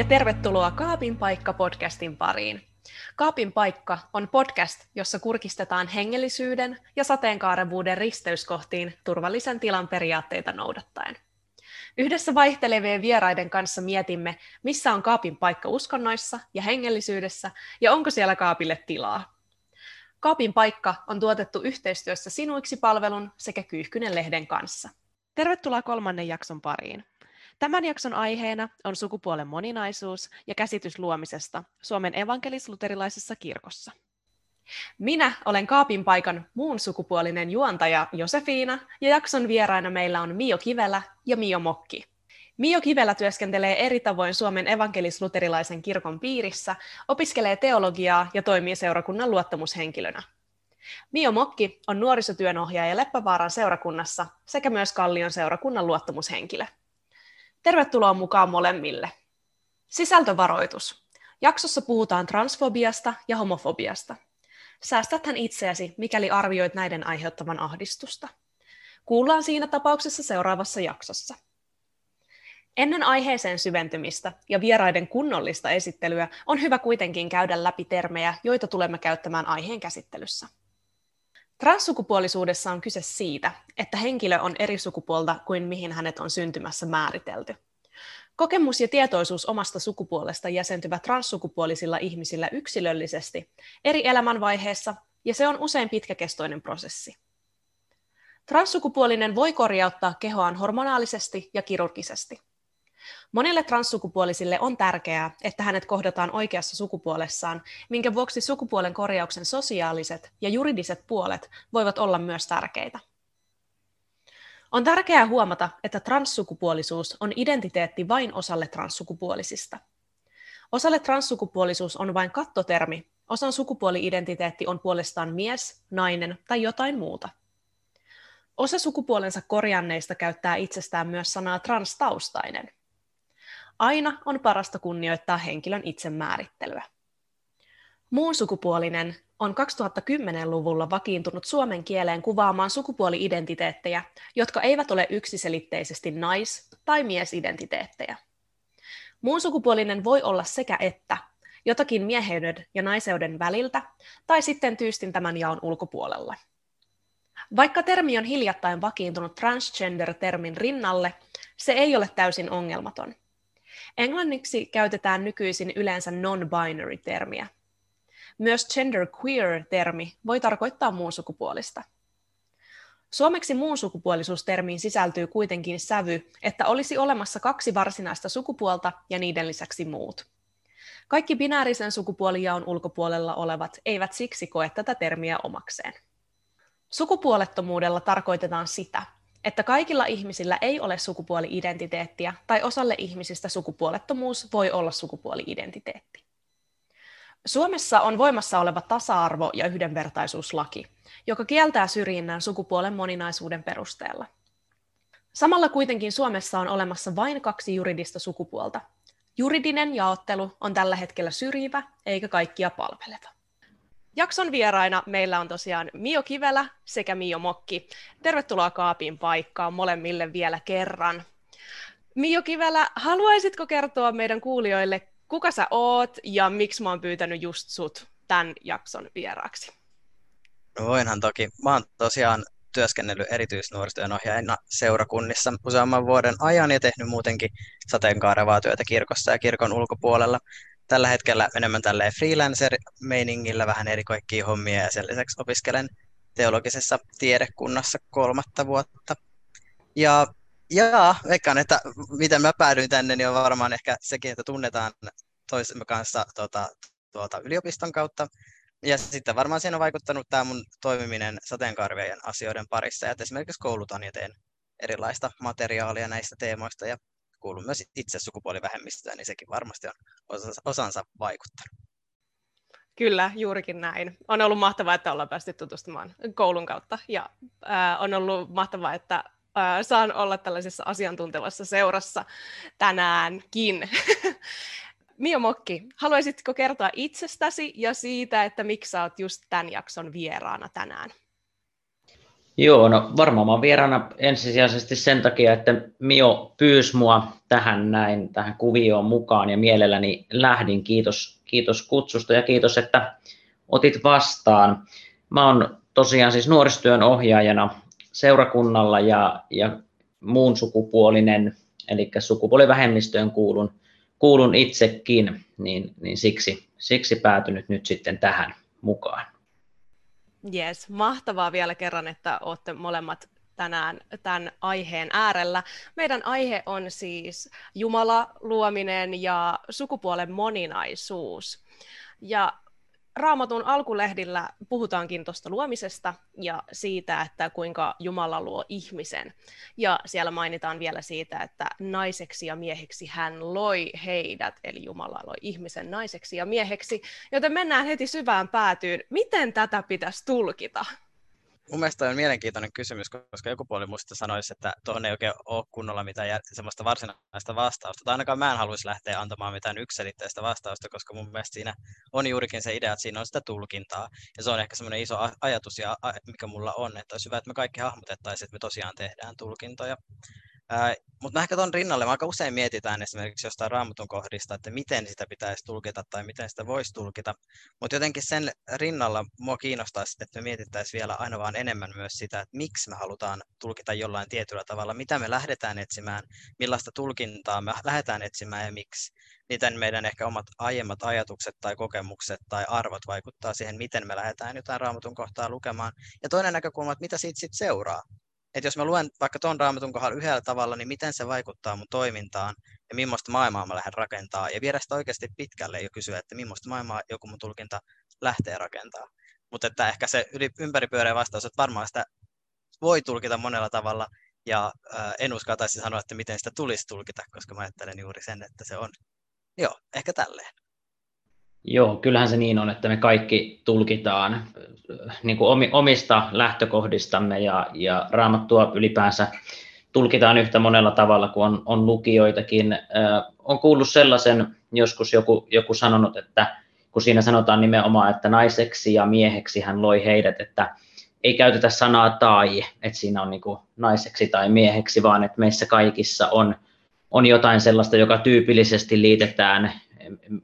ja tervetuloa Kaapin paikka podcastin pariin. Kaapin paikka on podcast, jossa kurkistetaan hengellisyyden ja sateenkaarevuuden risteyskohtiin turvallisen tilan periaatteita noudattaen. Yhdessä vaihtelevien vieraiden kanssa mietimme, missä on kaapin paikka uskonnoissa ja hengellisyydessä ja onko siellä kaapille tilaa. Kaapin paikka on tuotettu yhteistyössä Sinuiksi-palvelun sekä Kyyhkynen lehden kanssa. Tervetuloa kolmannen jakson pariin. Tämän jakson aiheena on sukupuolen moninaisuus ja käsitys luomisesta Suomen evankelis-luterilaisessa kirkossa. Minä olen Kaapin paikan muun sukupuolinen juontaja Josefiina ja jakson vieraina meillä on Mio Kivelä ja Mio Mokki. Mio Kivelä työskentelee eri tavoin Suomen evankelis-luterilaisen kirkon piirissä, opiskelee teologiaa ja toimii seurakunnan luottamushenkilönä. Mio Mokki on nuorisotyönohjaaja Leppävaaran seurakunnassa sekä myös Kallion seurakunnan luottamushenkilö. Tervetuloa mukaan molemmille. Sisältövaroitus. Jaksossa puhutaan transfobiasta ja homofobiasta. Säästäthän itseäsi, mikäli arvioit näiden aiheuttavan ahdistusta. Kuullaan siinä tapauksessa seuraavassa jaksossa. Ennen aiheeseen syventymistä ja vieraiden kunnollista esittelyä on hyvä kuitenkin käydä läpi termejä, joita tulemme käyttämään aiheen käsittelyssä. Transsukupuolisuudessa on kyse siitä, että henkilö on eri sukupuolta kuin mihin hänet on syntymässä määritelty. Kokemus ja tietoisuus omasta sukupuolesta jäsentyvät transsukupuolisilla ihmisillä yksilöllisesti eri elämänvaiheessa, ja se on usein pitkäkestoinen prosessi. Transsukupuolinen voi korjauttaa kehoaan hormonaalisesti ja kirurgisesti. Monille transsukupuolisille on tärkeää, että hänet kohdataan oikeassa sukupuolessaan, minkä vuoksi sukupuolen korjauksen sosiaaliset ja juridiset puolet voivat olla myös tärkeitä. On tärkeää huomata, että transsukupuolisuus on identiteetti vain osalle transsukupuolisista. Osalle transsukupuolisuus on vain kattotermi, osan sukupuoli-identiteetti on puolestaan mies, nainen tai jotain muuta. Osa sukupuolensa korjanneista käyttää itsestään myös sanaa transtaustainen – Aina on parasta kunnioittaa henkilön itsemäärittelyä. Muun sukupuolinen on 2010-luvulla vakiintunut suomen kieleen kuvaamaan sukupuoli-identiteettejä, jotka eivät ole yksiselitteisesti nais- tai miesidentiteettejä. Muun sukupuolinen voi olla sekä että, jotakin mieheyden ja naiseuden väliltä, tai sitten tyystin tämän jaon ulkopuolella. Vaikka termi on hiljattain vakiintunut transgender-termin rinnalle, se ei ole täysin ongelmaton – Englanniksi käytetään nykyisin yleensä non-binary-termiä. Myös genderqueer-termi voi tarkoittaa muunsukupuolista. Suomeksi muunsukupuolisuustermiin sisältyy kuitenkin sävy, että olisi olemassa kaksi varsinaista sukupuolta ja niiden lisäksi muut. Kaikki binäärisen sukupuolijaon ulkopuolella olevat eivät siksi koe tätä termiä omakseen. Sukupuolettomuudella tarkoitetaan sitä, että kaikilla ihmisillä ei ole sukupuoli-identiteettiä tai osalle ihmisistä sukupuolettomuus voi olla sukupuoli-identiteetti. Suomessa on voimassa oleva tasa-arvo- ja yhdenvertaisuuslaki, joka kieltää syrjinnän sukupuolen moninaisuuden perusteella. Samalla kuitenkin Suomessa on olemassa vain kaksi juridista sukupuolta. Juridinen jaottelu on tällä hetkellä syrjivä eikä kaikkia palveleva. Jakson vieraina meillä on tosiaan Mio Kivelä sekä Mio Mokki. Tervetuloa Kaapin paikkaan molemmille vielä kerran. Mio Kivelä, haluaisitko kertoa meidän kuulijoille, kuka sä oot ja miksi mä oon pyytänyt just sut tämän jakson vieraaksi? No voinhan toki. Mä oon tosiaan työskennellyt erityisnuorisotyön ohjaajana seurakunnissa useamman vuoden ajan ja tehnyt muutenkin sateenkaarevaa työtä kirkossa ja kirkon ulkopuolella tällä hetkellä enemmän tälle freelancer-meiningillä vähän eri kaikkia hommia ja sen lisäksi opiskelen teologisessa tiedekunnassa kolmatta vuotta. Ja, ja veikkaan, että miten mä päädyin tänne, niin on varmaan ehkä sekin, että tunnetaan toisemme kanssa tuota, tuota, yliopiston kautta. Ja sitten varmaan siinä on vaikuttanut tämä mun toimiminen sateenkaarvien asioiden parissa. Ja esimerkiksi koulutan ja teen erilaista materiaalia näistä teemoista ja kuulun myös itse sukupuolivähemmistöön, niin sekin varmasti on osansa vaikuttanut. Kyllä, juurikin näin. On ollut mahtavaa, että ollaan päästy tutustumaan koulun kautta ja äh, on ollut mahtavaa, että äh, saan olla tällaisessa asiantuntevassa seurassa tänäänkin. Mio Mokki, haluaisitko kertoa itsestäsi ja siitä, että miksi sä oot just tämän jakson vieraana tänään? Joo, no varmaan mä vieraana ensisijaisesti sen takia, että Mio pyysi mua tähän näin, tähän kuvioon mukaan ja mielelläni lähdin. Kiitos, kiitos kutsusta ja kiitos, että otit vastaan. Mä oon tosiaan siis nuorisotyön ohjaajana seurakunnalla ja, ja muun sukupuolinen, eli sukupuolivähemmistöön kuulun, kuulun itsekin, niin, niin siksi, siksi päätynyt nyt sitten tähän mukaan. Yes, mahtavaa vielä kerran, että olette molemmat tänään tämän aiheen äärellä. Meidän aihe on siis Jumala, luominen ja sukupuolen moninaisuus. Ja Raamatun alkulehdillä puhutaankin tuosta luomisesta ja siitä, että kuinka Jumala luo ihmisen. Ja siellä mainitaan vielä siitä, että naiseksi ja mieheksi hän loi heidät, eli Jumala loi ihmisen naiseksi ja mieheksi. Joten mennään heti syvään päätyyn. Miten tätä pitäisi tulkita? Mun mielestä on mielenkiintoinen kysymys, koska joku puoli musta sanoisi, että tuohon ei oikein ole kunnolla mitään semmoista varsinaista vastausta. Tai ainakaan mä en haluaisi lähteä antamaan mitään yksilitteistä vastausta, koska mun mielestä siinä on juurikin se idea, että siinä on sitä tulkintaa. Ja se on ehkä semmoinen iso ajatus, ja mikä mulla on, että olisi hyvä, että me kaikki hahmotettaisiin, että me tosiaan tehdään tulkintoja. Mutta ehkä tuon rinnalle me aika usein mietitään esimerkiksi jostain raamatun kohdista, että miten sitä pitäisi tulkita tai miten sitä voisi tulkita. Mutta jotenkin sen rinnalla mua kiinnostaisi, että me mietittäisiin vielä aina vaan enemmän myös sitä, että miksi me halutaan tulkita jollain tietyllä tavalla, mitä me lähdetään etsimään, millaista tulkintaa me lähdetään etsimään ja miksi. Miten meidän ehkä omat aiemmat ajatukset tai kokemukset tai arvot vaikuttaa siihen, miten me lähdetään jotain raamatun kohtaa lukemaan. Ja toinen näkökulma, että mitä siitä sitten seuraa että jos mä luen vaikka tuon raamatun kohdalla yhdellä tavalla, niin miten se vaikuttaa mun toimintaan ja millaista maailmaa mä lähden rakentaa. Ja viedä sitä oikeasti pitkälle ja kysyä, että millaista maailmaa joku mun tulkinta lähtee rakentaa. Mutta että ehkä se ympäripyöreä vastaus, että varmaan sitä voi tulkita monella tavalla, ja äh, en uskaltaisi sanoa, että miten sitä tulisi tulkita, koska mä ajattelen juuri sen, että se on, joo, ehkä tälleen. Joo, kyllähän se niin on, että me kaikki tulkitaan äh, niin kuin omista lähtökohdistamme ja, ja raamattua ylipäänsä tulkitaan yhtä monella tavalla kuin on, on lukijoitakin. Äh, on kuullut sellaisen, joskus joku, joku sanonut, että kun siinä sanotaan nimenomaan, että naiseksi ja mieheksi hän loi heidät, että ei käytetä sanaa tai, että siinä on niin kuin naiseksi tai mieheksi, vaan että meissä kaikissa on, on jotain sellaista, joka tyypillisesti liitetään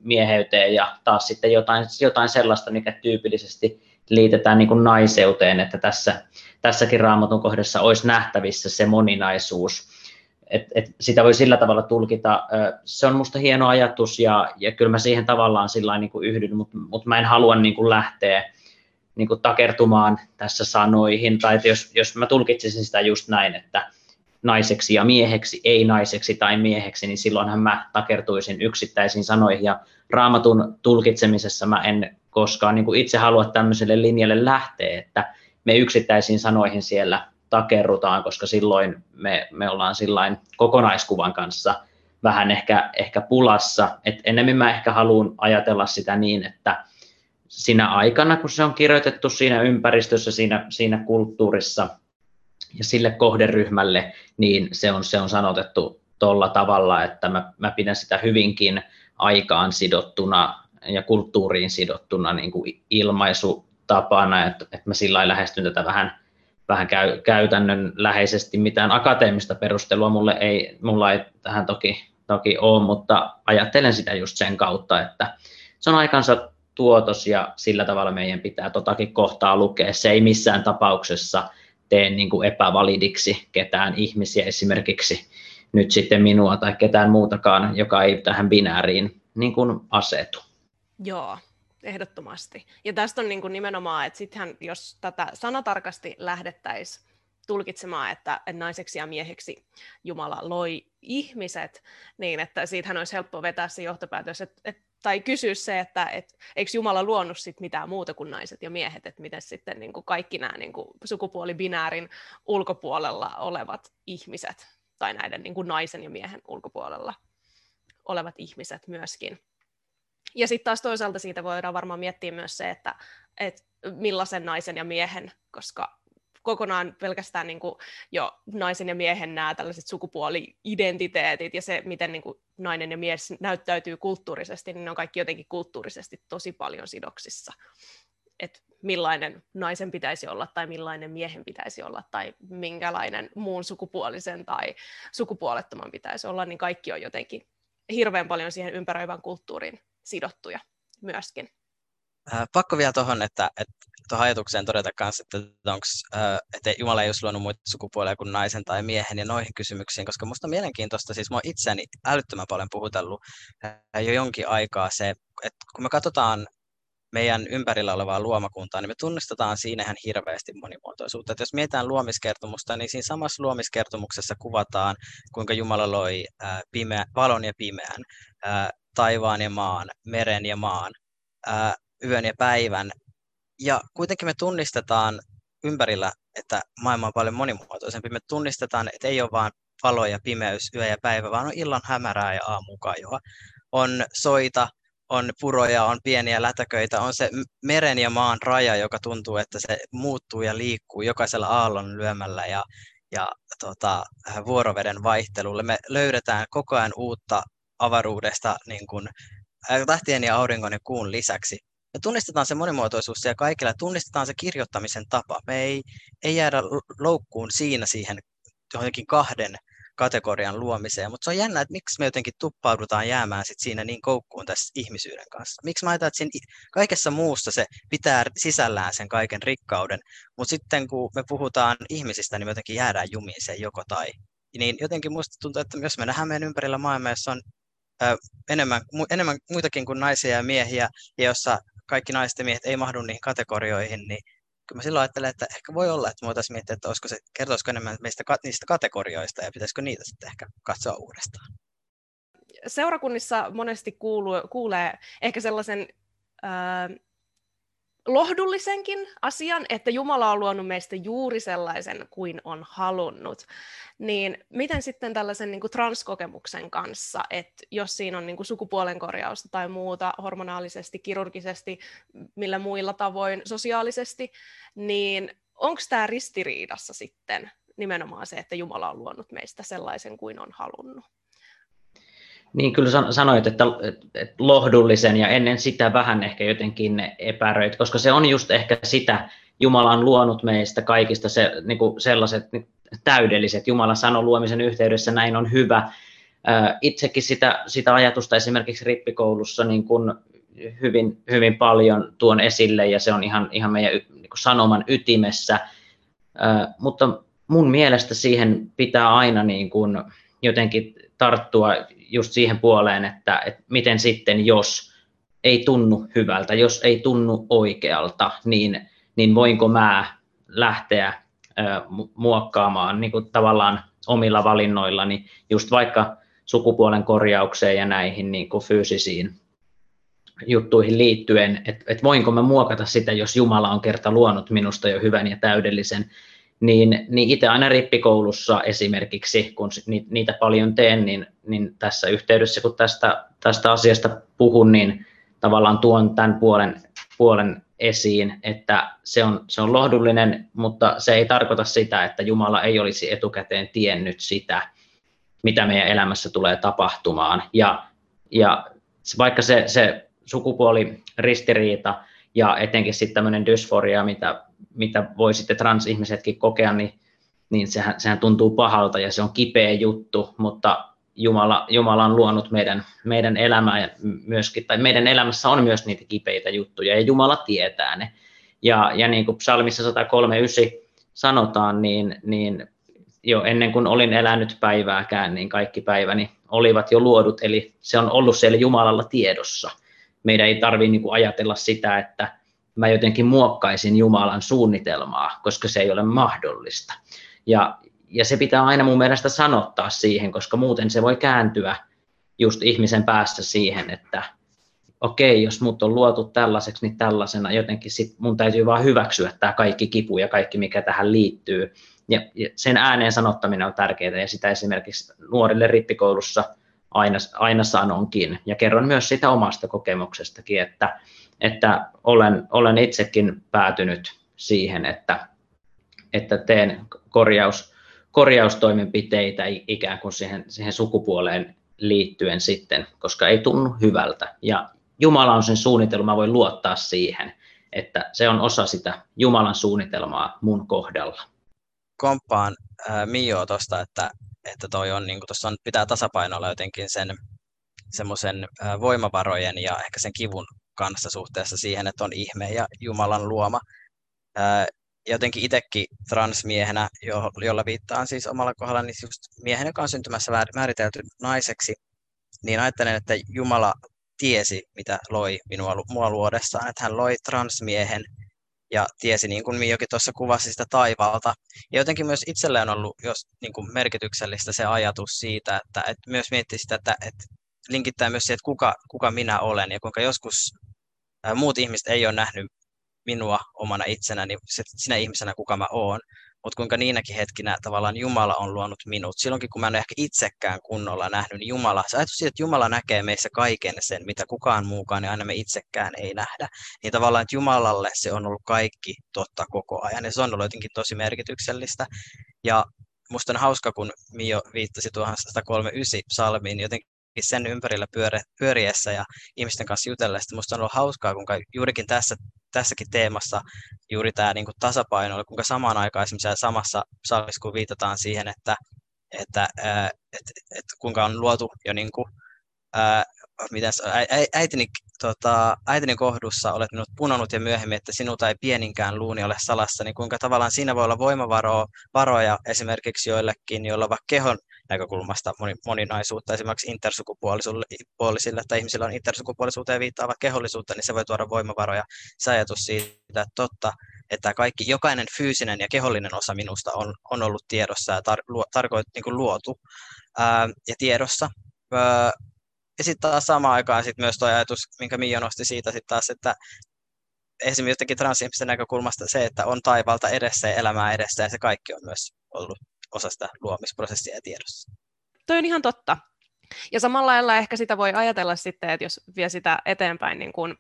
mieheyteen ja taas sitten jotain, jotain sellaista, mikä tyypillisesti liitetään niin kuin naiseuteen, että tässä, tässäkin raamatun kohdassa olisi nähtävissä se moninaisuus. Et, et sitä voi sillä tavalla tulkita. Se on minusta hieno ajatus ja, ja kyllä mä siihen tavallaan sillä niin kuin yhdyn, mutta mut mä en halua niin kuin lähteä niin kuin takertumaan tässä sanoihin, tai jos, jos mä tulkitsisin sitä just näin, että naiseksi ja mieheksi, ei naiseksi tai mieheksi, niin silloinhan mä takertuisin yksittäisiin sanoihin ja raamatun tulkitsemisessa mä en koskaan niin kuin itse halua tämmöiselle linjalle lähteä, että me yksittäisiin sanoihin siellä takerrutaan, koska silloin me, me ollaan sillain kokonaiskuvan kanssa vähän ehkä, ehkä pulassa. Et enemmän mä ehkä haluan ajatella sitä niin, että siinä aikana, kun se on kirjoitettu siinä ympäristössä, siinä, siinä kulttuurissa, ja sille kohderyhmälle, niin se on, se on sanotettu tuolla tavalla, että mä, mä pidän sitä hyvinkin aikaan sidottuna ja kulttuuriin sidottuna niin kuin ilmaisutapana, että, että mä sillä lähestyn tätä vähän, vähän käy, käytännön läheisesti. Mitään akateemista perustelua mulle ei, mulla ei tähän toki, toki ole, mutta ajattelen sitä just sen kautta, että se on aikansa tuotos ja sillä tavalla meidän pitää totakin kohtaa lukea. Se ei missään tapauksessa tee niin kuin epävalidiksi ketään ihmisiä esimerkiksi nyt sitten minua tai ketään muutakaan, joka ei tähän binääriin niin kuin asetu. Joo, ehdottomasti. Ja tästä on niin kuin nimenomaan, että sittenhän jos tätä sanatarkasti lähdettäisiin tulkitsemaan, että naiseksi ja mieheksi Jumala loi ihmiset, niin että siitähän olisi helppo vetää se johtopäätös, että, että tai kysyä se, että et, eikö Jumala luonut sit mitään muuta kuin naiset ja miehet, että miten sitten niin kuin kaikki nämä niin kuin sukupuolibinäärin ulkopuolella olevat ihmiset, tai näiden niin kuin naisen ja miehen ulkopuolella olevat ihmiset myöskin. Ja sitten taas toisaalta siitä voidaan varmaan miettiä myös se, että, että millaisen naisen ja miehen, koska kokonaan pelkästään niin kuin jo naisen ja miehen nämä tällaiset sukupuoli-identiteetit ja se, miten niin kuin nainen ja mies näyttäytyy kulttuurisesti, niin ne on kaikki jotenkin kulttuurisesti tosi paljon sidoksissa. että millainen naisen pitäisi olla tai millainen miehen pitäisi olla tai minkälainen muun sukupuolisen tai sukupuolettoman pitäisi olla, niin kaikki on jotenkin hirveän paljon siihen ympäröivän kulttuuriin sidottuja myöskin. Äh, pakko vielä tuohon, että, että tuohon ajatukseen todeta kanssa, että, onks, äh, että Jumala ei olisi luonut muita sukupuolia kuin naisen tai miehen ja noihin kysymyksiin, koska minusta on mielenkiintoista, siis minua itseäni älyttömän paljon puhutellut äh, jo jonkin aikaa se, että kun me katsotaan meidän ympärillä olevaa luomakuntaa, niin me tunnistetaan siinä ihan hirveästi monimuotoisuutta. Että jos mietitään luomiskertomusta, niin siinä samassa luomiskertomuksessa kuvataan, kuinka Jumala loi ää, pimeä, valon ja pimeän, ää, taivaan ja maan, meren ja maan, ää, yön ja päivän. Ja kuitenkin me tunnistetaan ympärillä, että maailma on paljon monimuotoisempi. Me tunnistetaan, että ei ole vain valo ja pimeys, yö ja päivä, vaan on illan hämärää ja aamukajoa. On soita, on puroja, on pieniä lätäköitä, on se meren ja maan raja, joka tuntuu, että se muuttuu ja liikkuu jokaisella aallon lyömällä ja, ja tota, vuoroveden vaihtelulle. Me löydetään koko ajan uutta avaruudesta niin kuin, tähtien ja auringon ja kuun lisäksi. Me tunnistetaan se monimuotoisuus ja kaikilla tunnistetaan se kirjoittamisen tapa. Me ei, ei jäädä loukkuun siinä siihen johonkin kahden kategorian luomiseen, mutta se on jännä, että miksi me jotenkin tuppaudutaan jäämään sit siinä niin koukkuun tässä ihmisyyden kanssa. Miksi mä ajatellaan, että siinä kaikessa muussa se pitää sisällään sen kaiken rikkauden, mutta sitten kun me puhutaan ihmisistä, niin me jotenkin jäädään jumiin se joko tai. Niin jotenkin musta tuntuu, että jos me nähdään meidän ympärillä maailmaa, jossa on enemmän, enemmän muitakin kuin naisia ja miehiä, ja jossa kaikki naiset ja miehet ei mahdu niihin kategorioihin, niin kyllä mä silloin ajattelen, että ehkä voi olla, että voitaisiin miettiä, että olisiko se, kertoisiko enemmän meistä niistä kategorioista ja pitäisikö niitä sitten ehkä katsoa uudestaan. Seurakunnissa monesti kuuluu, kuulee ehkä sellaisen äh, lohdullisenkin asian, että Jumala on luonut meistä juuri sellaisen kuin on halunnut. Niin miten sitten tällaisen niin kuin transkokemuksen kanssa, että jos siinä on niin kuin sukupuolen korjausta tai muuta hormonaalisesti, kirurgisesti, millä muilla tavoin sosiaalisesti, niin onko tämä ristiriidassa sitten nimenomaan se, että Jumala on luonut meistä sellaisen kuin on halunnut? Niin, kyllä sanoit, että, lohdullisen ja ennen sitä vähän ehkä jotenkin epäröit, koska se on just ehkä sitä, Jumala on luonut meistä kaikista se, niin kuin sellaiset niin täydelliset. Jumala sanoi luomisen yhteydessä, näin on hyvä. Itsekin sitä, sitä ajatusta esimerkiksi rippikoulussa niin kuin hyvin, hyvin paljon tuon esille ja se on ihan, ihan meidän niin kuin sanoman ytimessä. Mutta mun mielestä siihen pitää aina niin kuin jotenkin tarttua just siihen puoleen, että, että miten sitten jos ei tunnu hyvältä, jos ei tunnu oikealta, niin, niin voinko mä lähteä ö, muokkaamaan niin kuin tavallaan omilla valinnoillani just vaikka sukupuolen korjaukseen ja näihin niin kuin fyysisiin juttuihin liittyen, että, että voinko mä muokata sitä, jos Jumala on kerta luonut minusta jo hyvän ja täydellisen, niin, niin itse aina rippikoulussa esimerkiksi, kun niitä paljon teen, niin, niin tässä yhteydessä, kun tästä, tästä asiasta puhun, niin tavallaan tuon tämän puolen, puolen esiin, että se on, se on lohdullinen, mutta se ei tarkoita sitä, että Jumala ei olisi etukäteen tiennyt sitä, mitä meidän elämässä tulee tapahtumaan. Ja, ja vaikka se, se sukupuoliristiriita ja etenkin sitten tämmöinen dysforia, mitä mitä voi sitten transihmisetkin kokea, niin, niin sehän, sehän tuntuu pahalta ja se on kipeä juttu, mutta Jumala, Jumala on luonut meidän, meidän elämää ja myöskin, tai meidän elämässä on myös niitä kipeitä juttuja ja Jumala tietää ne. Ja, ja niin kuin psalmissa 139 sanotaan, niin, niin jo ennen kuin olin elänyt päivääkään, niin kaikki päiväni olivat jo luodut, eli se on ollut siellä Jumalalla tiedossa. Meidän ei tarvitse niin ajatella sitä, että mä jotenkin muokkaisin Jumalan suunnitelmaa, koska se ei ole mahdollista. Ja, ja se pitää aina mun mielestä sanottaa siihen, koska muuten se voi kääntyä just ihmisen päässä siihen, että okei, jos mut on luotu tällaiseksi, niin tällaisena jotenkin sit mun täytyy vaan hyväksyä tämä kaikki kipu ja kaikki, mikä tähän liittyy. Ja, ja sen ääneen sanottaminen on tärkeää, ja sitä esimerkiksi nuorille rippikoulussa aina, aina sanonkin. Ja kerron myös sitä omasta kokemuksestakin, että, että olen, olen itsekin päätynyt siihen, että, että teen korjaus, korjaustoimenpiteitä ikään kuin siihen, siihen sukupuoleen liittyen sitten, koska ei tunnu hyvältä. Ja Jumala on sen suunnitelma, voi luottaa siihen, että se on osa sitä Jumalan suunnitelmaa mun kohdalla. Komppaan äh, Mio tuosta, että, että toi on, niin tuossa on, pitää tasapainoilla jotenkin sen semmoisen äh, voimavarojen ja ehkä sen kivun kanssa suhteessa siihen, että on ihme ja Jumalan luoma. Jotenkin itsekin transmiehenä, jo, jolla viittaan siis omalla kohdalla, niin just miehen, joka on syntymässä määritelty naiseksi, niin ajattelen, että Jumala tiesi, mitä loi minua, mua luodessaan, että hän loi transmiehen ja tiesi, niin kuin Miokin tuossa kuvasi sitä taivaalta. Ja jotenkin myös itselle on ollut jos, niin kuin merkityksellistä se ajatus siitä, että, että myös miettii sitä, että, että linkittää myös siihen, että kuka, kuka minä olen ja kuinka joskus muut ihmiset ei ole nähnyt minua omana itsenäni, sinä ihmisenä kuka mä oon, mutta kuinka niinäkin hetkinä tavallaan Jumala on luonut minut. Silloinkin kun mä en ole ehkä itsekään kunnolla nähnyt, niin Jumala, se ajatus siitä, että Jumala näkee meissä kaiken sen, mitä kukaan muukaan, niin aina me itsekään ei nähdä. Niin tavallaan, että Jumalalle se on ollut kaikki totta koko ajan, ja se on ollut jotenkin tosi merkityksellistä. Ja musta on hauska, kun Mio viittasi tuohon 139 psalmiin, jotenkin sen ympärillä pyöri, pyöriessä ja ihmisten kanssa jutellessa. Musta on ollut hauskaa, kuinka juurikin tässä, tässäkin teemassa juuri tämä niin kuin tasapaino, kuinka samaan aikaan esimerkiksi samassa salissa, kun viitataan siihen, että, että, että, että, että kuinka on luotu jo niin kuin, ää, miten, äitini, tota, äitini kohdussa olet minut punonut ja myöhemmin, että sinulta ei pieninkään luuni ole salassa, niin kuinka tavallaan siinä voi olla voimavaroja esimerkiksi joillekin, joilla vaikka kehon näkökulmasta moninaisuutta, esimerkiksi intersukupuolisille tai ihmisillä on intersukupuolisuuteen viittaava kehollisuutta, niin se voi tuoda voimavaroja. Se ajatus siitä, että totta, että kaikki, jokainen fyysinen ja kehollinen osa minusta on, on ollut tiedossa ja tar, luo, tarkoit, niin kuin luotu ää, ja tiedossa. Ää, ja sitten taas samaan aikaan sit myös tuo ajatus, minkä Mio nosti siitä sit taas, että esimerkiksi jotenkin transihmisten näkökulmasta se, että on taivalta edessä ja elämää edessä ja se kaikki on myös ollut osa sitä luomisprosessia ja tiedossa. Toi on ihan totta. Ja samalla lailla ehkä sitä voi ajatella sitten, että jos vie sitä eteenpäin niin kuin,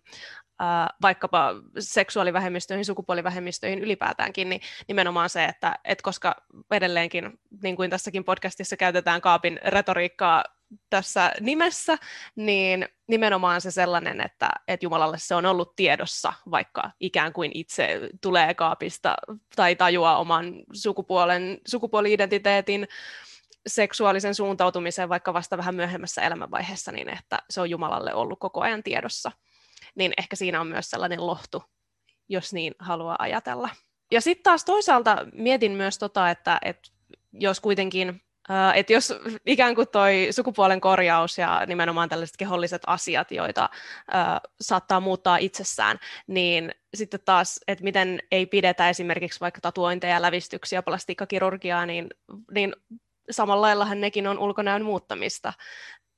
äh, vaikkapa seksuaalivähemmistöihin, sukupuolivähemmistöihin ylipäätäänkin, niin nimenomaan se, että et koska edelleenkin, niin kuin tässäkin podcastissa käytetään kaapin retoriikkaa tässä nimessä, niin nimenomaan se sellainen, että, että Jumalalle se on ollut tiedossa, vaikka ikään kuin itse tulee kaapista tai tajuaa oman sukupuolen, sukupuoli-identiteetin, seksuaalisen suuntautumisen vaikka vasta vähän myöhemmässä elämänvaiheessa, niin että se on Jumalalle ollut koko ajan tiedossa. Niin ehkä siinä on myös sellainen lohtu, jos niin haluaa ajatella. Ja sitten taas toisaalta mietin myös tota, että, että jos kuitenkin Uh, että jos ikään kuin toi sukupuolen korjaus ja nimenomaan tällaiset keholliset asiat, joita uh, saattaa muuttaa itsessään, niin sitten taas, että miten ei pidetä esimerkiksi vaikka tatuointeja, lävistyksiä, plastiikkakirurgiaa, niin, niin samalla laillahan nekin on ulkonäön muuttamista,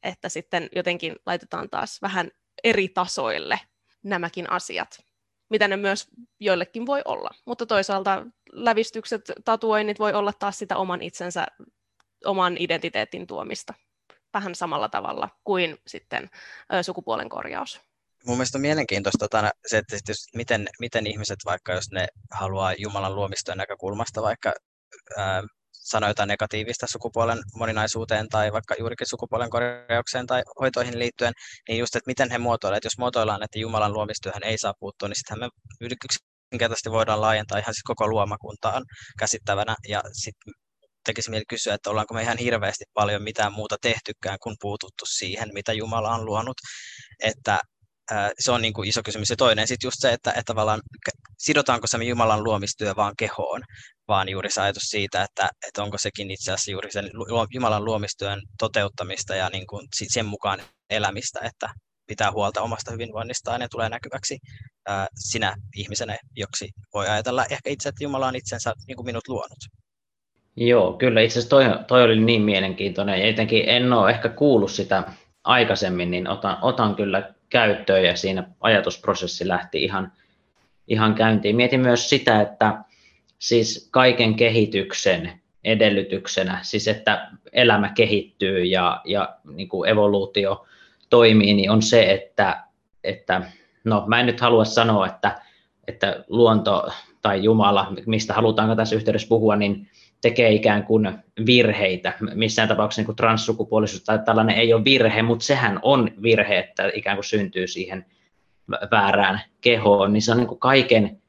että sitten jotenkin laitetaan taas vähän eri tasoille nämäkin asiat mitä ne myös joillekin voi olla. Mutta toisaalta lävistykset, tatuoinnit voi olla taas sitä oman itsensä oman identiteetin tuomista vähän samalla tavalla kuin sitten sukupuolen korjaus. Mun mielestä on mielenkiintoista tota, se, että miten, miten ihmiset, vaikka jos ne haluaa Jumalan luomistojen näkökulmasta vaikka ää, sanoa jotain negatiivista sukupuolen moninaisuuteen tai vaikka juurikin sukupuolen korjaukseen tai hoitoihin liittyen, niin just, että miten he muotoilevat. Jos muotoillaan, että Jumalan luomistyöhön ei saa puuttua, niin sittenhän me yksinkertaisesti voidaan laajentaa ihan siis koko luomakuntaan käsittävänä ja sitten tekisi mieli kysyä, että ollaanko me ihan hirveästi paljon mitään muuta tehtykään kuin puututtu siihen, mitä Jumala on luonut. Että se on niin kuin iso kysymys. Ja toinen sitten just se, että, että tavallaan sidotaanko se Jumalan luomistyö vaan kehoon, vaan juuri se ajatus siitä, että, että onko sekin itse asiassa juuri sen Jumalan luomistyön toteuttamista ja niin kuin sen mukaan elämistä, että pitää huolta omasta hyvinvoinnistaan ja tulee näkyväksi sinä ihmisenä, joksi voi ajatella ehkä itse, että Jumala on itsensä niin kuin minut luonut. Joo, kyllä itse asiassa toi, toi oli niin mielenkiintoinen ja etenkin en ole ehkä kuullut sitä aikaisemmin, niin otan, otan kyllä käyttöön ja siinä ajatusprosessi lähti ihan, ihan käyntiin. Mietin myös sitä, että siis kaiken kehityksen edellytyksenä, siis että elämä kehittyy ja, ja niin kuin evoluutio toimii, niin on se, että, että no mä en nyt halua sanoa, että, että luonto tai Jumala, mistä halutaanko tässä yhteydessä puhua, niin tekee ikään kuin virheitä. Missään tapauksessa niin kuin transsukupuolisuus tai tällainen ei ole virhe, mutta sehän on virhe, että ikään kuin syntyy siihen väärään kehoon, niin se on niin kuin kaiken,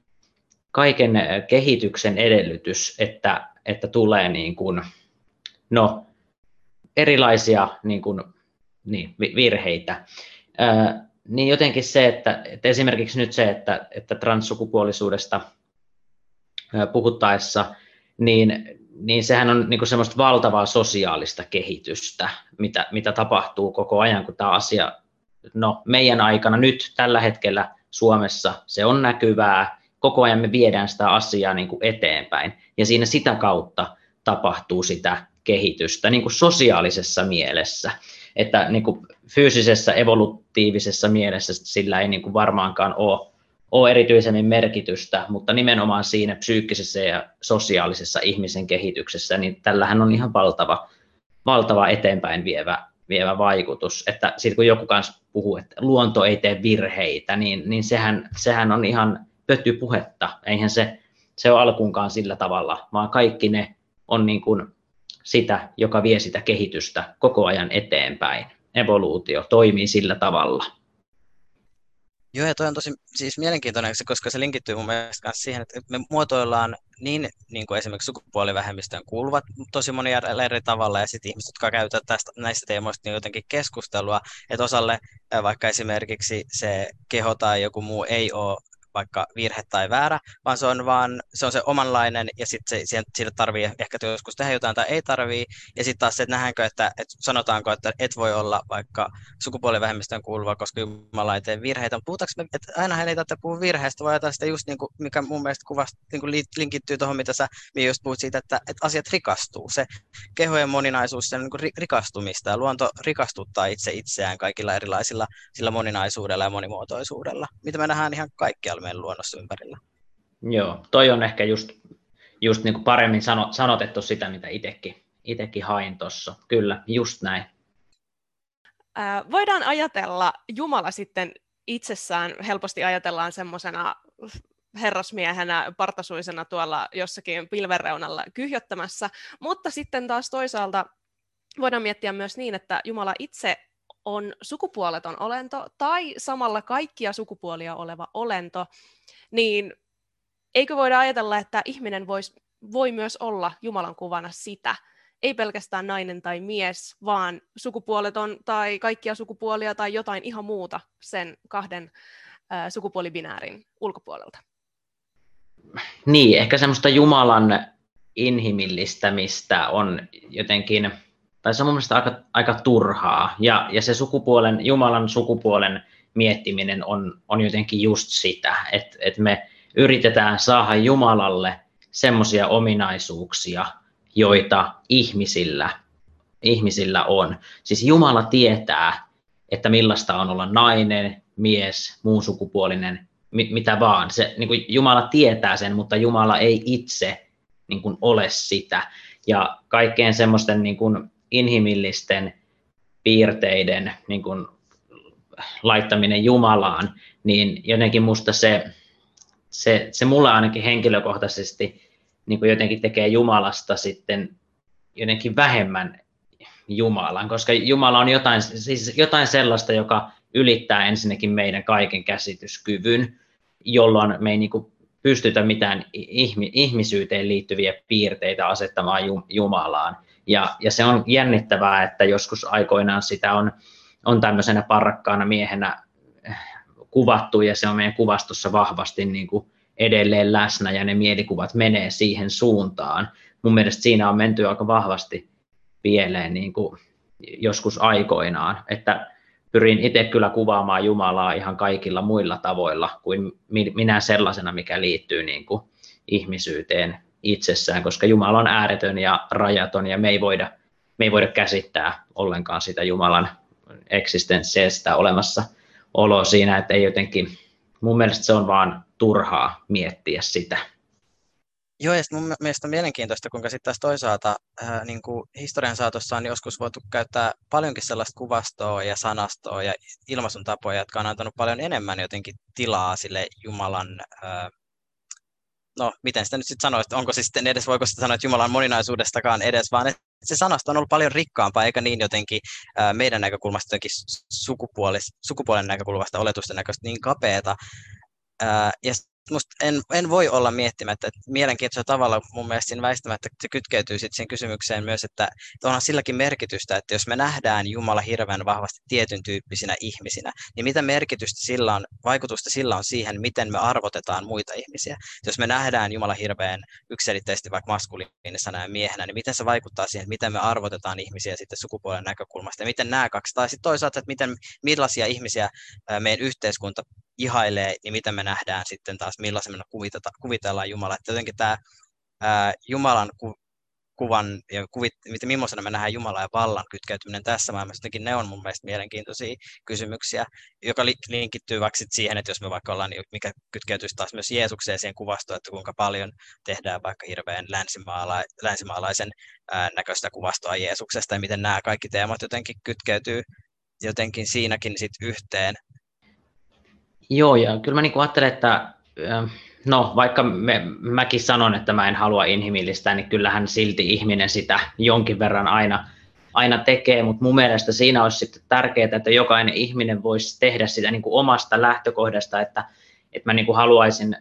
kaiken kehityksen edellytys, että, että tulee niin kuin, no, erilaisia niin kuin, niin, virheitä. Ää, niin jotenkin se, että, että esimerkiksi nyt se, että, että transsukupuolisuudesta puhuttaessa, niin, niin sehän on niin kuin semmoista valtavaa sosiaalista kehitystä, mitä, mitä tapahtuu koko ajan, kun tämä asia, no meidän aikana nyt tällä hetkellä Suomessa se on näkyvää, koko ajan me viedään sitä asiaa niin kuin eteenpäin, ja siinä sitä kautta tapahtuu sitä kehitystä niin kuin sosiaalisessa mielessä, että niin kuin fyysisessä evolutiivisessa mielessä sillä ei niin kuin varmaankaan ole ole erityisemmin merkitystä, mutta nimenomaan siinä psyykkisessä ja sosiaalisessa ihmisen kehityksessä, niin tällähän on ihan valtava, valtava eteenpäin vievä, vievä vaikutus. Että sitten kun joku kanssa puhuu, että luonto ei tee virheitä, niin, niin sehän, sehän on ihan pötypuhetta. Eihän se, se ole alkuunkaan sillä tavalla, vaan kaikki ne on niin kuin sitä, joka vie sitä kehitystä koko ajan eteenpäin. Evoluutio toimii sillä tavalla. Joo, ja toi on tosi siis mielenkiintoinen, koska se linkittyy mun mielestä myös siihen, että me muotoillaan niin, niin kuin esimerkiksi sukupuolivähemmistöön kuuluvat tosi monia eri tavalla, ja sitten ihmiset, jotka käyttävät tästä, näistä teemoista niin jotenkin keskustelua, että osalle vaikka esimerkiksi se keho tai joku muu ei ole vaikka virhe tai väärä, vaan se on vaan se, on se omanlainen ja sitten sille tarvii ehkä joskus tehdä jotain tai ei tarvii. Ja sitten taas se, että nähdäänkö, että, että sanotaanko, että et voi olla vaikka sukupuolivähemmistöön kuuluva, koska Jumala ei tee virheitä. Puhutaanko me, että aina ei tarvitse puhua virheistä, vaan jotain sitä just niin kuin, mikä mun mielestä kuvasta, niin kuin linkittyy tuohon, mitä sä just puhut siitä, että, että asiat rikastuu. Se kehojen moninaisuus, se niin kuin rikastumista ja luonto rikastuttaa itse itseään kaikilla erilaisilla sillä moninaisuudella ja monimuotoisuudella, mitä me nähdään ihan kaikkialla meidän luonnossa ympärillä. Joo, toi on ehkä just, just niin kuin paremmin sano, sanotettu sitä, mitä itsekin, itsekin hain tuossa. Kyllä, just näin. Ää, voidaan ajatella Jumala sitten itsessään, helposti ajatellaan semmoisena herrasmiehenä, partasuisena tuolla jossakin pilvereunalla kyhjöttämässä, mutta sitten taas toisaalta voidaan miettiä myös niin, että Jumala itse on sukupuoleton olento tai samalla kaikkia sukupuolia oleva olento, niin eikö voida ajatella, että ihminen vois, voi myös olla Jumalan kuvana sitä, ei pelkästään nainen tai mies, vaan sukupuoleton tai kaikkia sukupuolia tai jotain ihan muuta sen kahden äh, sukupuolibinäärin ulkopuolelta. Niin, ehkä semmoista Jumalan inhimillistämistä on jotenkin tai se on mun mielestä aika, aika turhaa. Ja, ja se sukupuolen, Jumalan sukupuolen miettiminen on, on jotenkin just sitä, että, että me yritetään saada Jumalalle semmoisia ominaisuuksia, joita ihmisillä, ihmisillä on. Siis Jumala tietää, että millaista on olla nainen, mies, muun sukupuolinen, mit, mitä vaan. Se, niin kuin Jumala tietää sen, mutta Jumala ei itse niin kuin ole sitä. Ja kaikkeen semmoisten niin kuin inhimillisten piirteiden niin kuin laittaminen Jumalaan, niin jotenkin musta se, se, se mulle ainakin henkilökohtaisesti niin kuin jotenkin tekee Jumalasta sitten jotenkin vähemmän Jumalan, koska Jumala on jotain, siis jotain sellaista, joka ylittää ensinnäkin meidän kaiken käsityskyvyn, jolloin me ei niin kuin pystytä mitään ihmisyyteen liittyviä piirteitä asettamaan Jumalaan. Ja, ja se on jännittävää, että joskus aikoinaan sitä on, on tämmöisenä parrakkaana miehenä eh, kuvattu ja se on meidän kuvastossa vahvasti niin kuin edelleen läsnä ja ne mielikuvat menee siihen suuntaan. Mun mielestä siinä on menty aika vahvasti pieleen niin kuin joskus aikoinaan, että pyrin itse kyllä kuvaamaan Jumalaa ihan kaikilla muilla tavoilla kuin minä sellaisena, mikä liittyy niin kuin ihmisyyteen itsessään, koska Jumala on ääretön ja rajaton ja me ei voida, me ei voida käsittää ollenkaan sitä Jumalan eksistenssiä, sitä olemassa oloa siinä, että ei jotenkin, mun mielestä se on vaan turhaa miettiä sitä. Joo, ja mun mielestä on mielenkiintoista, kuinka sitten taas toisaalta ää, niin kuin historian saatossa on joskus voitu käyttää paljonkin sellaista kuvastoa ja sanastoa ja ilmaisun tapoja, jotka on antanut paljon enemmän jotenkin tilaa sille Jumalan ää, no miten sitä nyt sitten sanoisi, onko se sitten edes, voiko sitä sanoa, että Jumalan moninaisuudestakaan edes, vaan että se sanasta on ollut paljon rikkaampaa, eikä niin jotenkin ää, meidän näkökulmasta jotenkin sukupuolis, sukupuolen näkökulmasta oletusten näköistä niin kapeata. Ää, ja musta en, en voi olla miettimättä, että mielenkiintoisella tavalla mun mielestä siinä väistämättä se kytkeytyy sitten siihen kysymykseen myös, että, että onhan silläkin merkitystä, että jos me nähdään Jumala hirveän vahvasti tietyn tyyppisinä ihmisinä, niin mitä merkitystä sillä on, vaikutusta sillä on siihen, miten me arvotetaan muita ihmisiä. Jos me nähdään Jumala hirveän yksilitteisesti vaikka maskuliinisena ja miehenä, niin miten se vaikuttaa siihen, miten me arvotetaan ihmisiä sitten sukupuolen näkökulmasta ja miten nämä kaksi, tai sitten toisaalta, että miten, millaisia ihmisiä meidän yhteiskunta ihailee, niin mitä me nähdään sitten taas, millaisen me kuvitellaan Jumala. Että jotenkin tämä ää, Jumalan ku, kuvan ja kuvit, miten, millaisena me nähdään Jumala ja vallan kytkeytyminen tässä maailmassa, jotenkin ne on mun mielestä mielenkiintoisia kysymyksiä, joka linkittyy vaikka siihen, että jos me vaikka ollaan, niin mikä kytkeytyisi taas myös Jeesukseen siihen kuvastoon, että kuinka paljon tehdään vaikka hirveän länsimaala, länsimaalaisen ää, näköistä kuvastoa Jeesuksesta ja miten nämä kaikki teemat jotenkin kytkeytyy jotenkin siinäkin sit yhteen. Joo, ja kyllä mä niin ajattelen, että no vaikka me, mäkin sanon, että mä en halua inhimillistää, niin kyllähän silti ihminen sitä jonkin verran aina, aina tekee, mutta mun mielestä siinä olisi sitten tärkeää, että jokainen ihminen voisi tehdä sitä niin kuin omasta lähtökohdasta, että, että mä niin kuin haluaisin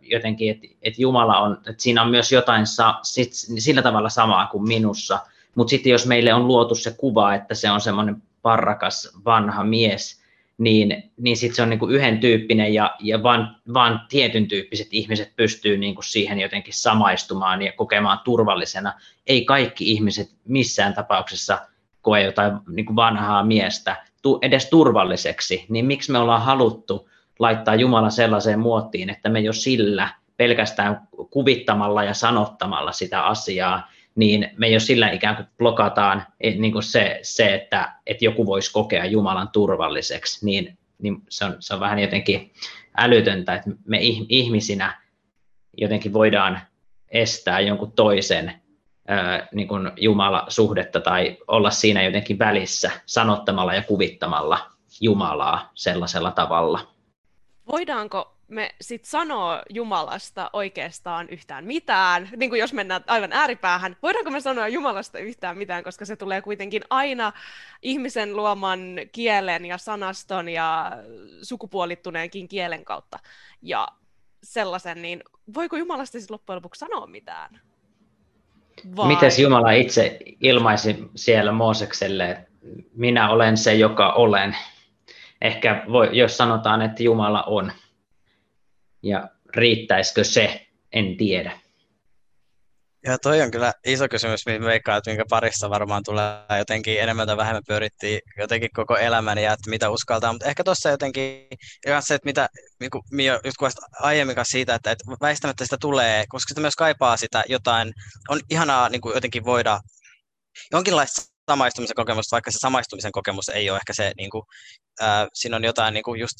jotenkin, että, että Jumala on, että siinä on myös jotain sa, sit, sillä tavalla samaa kuin minussa, mutta sitten jos meille on luotu se kuva, että se on semmoinen parrakas vanha mies, niin, niin sitten se on niin kuin yhden tyyppinen ja, ja vaan, vaan tietyn tyyppiset ihmiset pystyy niin kuin siihen jotenkin samaistumaan ja kokemaan turvallisena. Ei kaikki ihmiset missään tapauksessa koe jotain niin kuin vanhaa miestä edes turvalliseksi, niin miksi me ollaan haluttu laittaa Jumala sellaiseen muottiin, että me jo sillä pelkästään kuvittamalla ja sanottamalla sitä asiaa, niin me jo sillä ikään kuin blokataan niin kuin se, se että, että joku voisi kokea Jumalan turvalliseksi, niin, niin se, on, se on vähän jotenkin älytöntä, että me ihmisinä jotenkin voidaan estää jonkun toisen ää, niin kuin Jumala-suhdetta tai olla siinä jotenkin välissä sanottamalla ja kuvittamalla Jumalaa sellaisella tavalla. Voidaanko me sit sanoo Jumalasta oikeastaan yhtään mitään, niin kuin jos mennään aivan ääripäähän, voidaanko me sanoa Jumalasta yhtään mitään, koska se tulee kuitenkin aina ihmisen luoman kielen ja sanaston ja sukupuolittuneenkin kielen kautta. Ja sellaisen, niin voiko Jumalasta siis loppujen lopuksi sanoa mitään? Vai? Mites Jumala itse ilmaisi siellä Moosekselle, että minä olen se, joka olen? Ehkä voi, jos sanotaan, että Jumala on ja riittäisikö se, en tiedä. Ja toi on kyllä iso kysymys, mihin veikkaan, että minkä parissa varmaan tulee jotenkin enemmän tai vähemmän pyörittiin jotenkin koko elämän ja että mitä uskaltaa, mutta ehkä tuossa jotenkin se, että mitä niin Mio just kuvasit aiemmin siitä, että, että väistämättä sitä tulee, koska sitä myös kaipaa sitä jotain, on ihanaa niin kuin jotenkin voida jonkinlaista samaistumisen kokemusta, vaikka se samaistumisen kokemus ei ole ehkä se, niin kuin, äh, siinä on jotain niin kuin just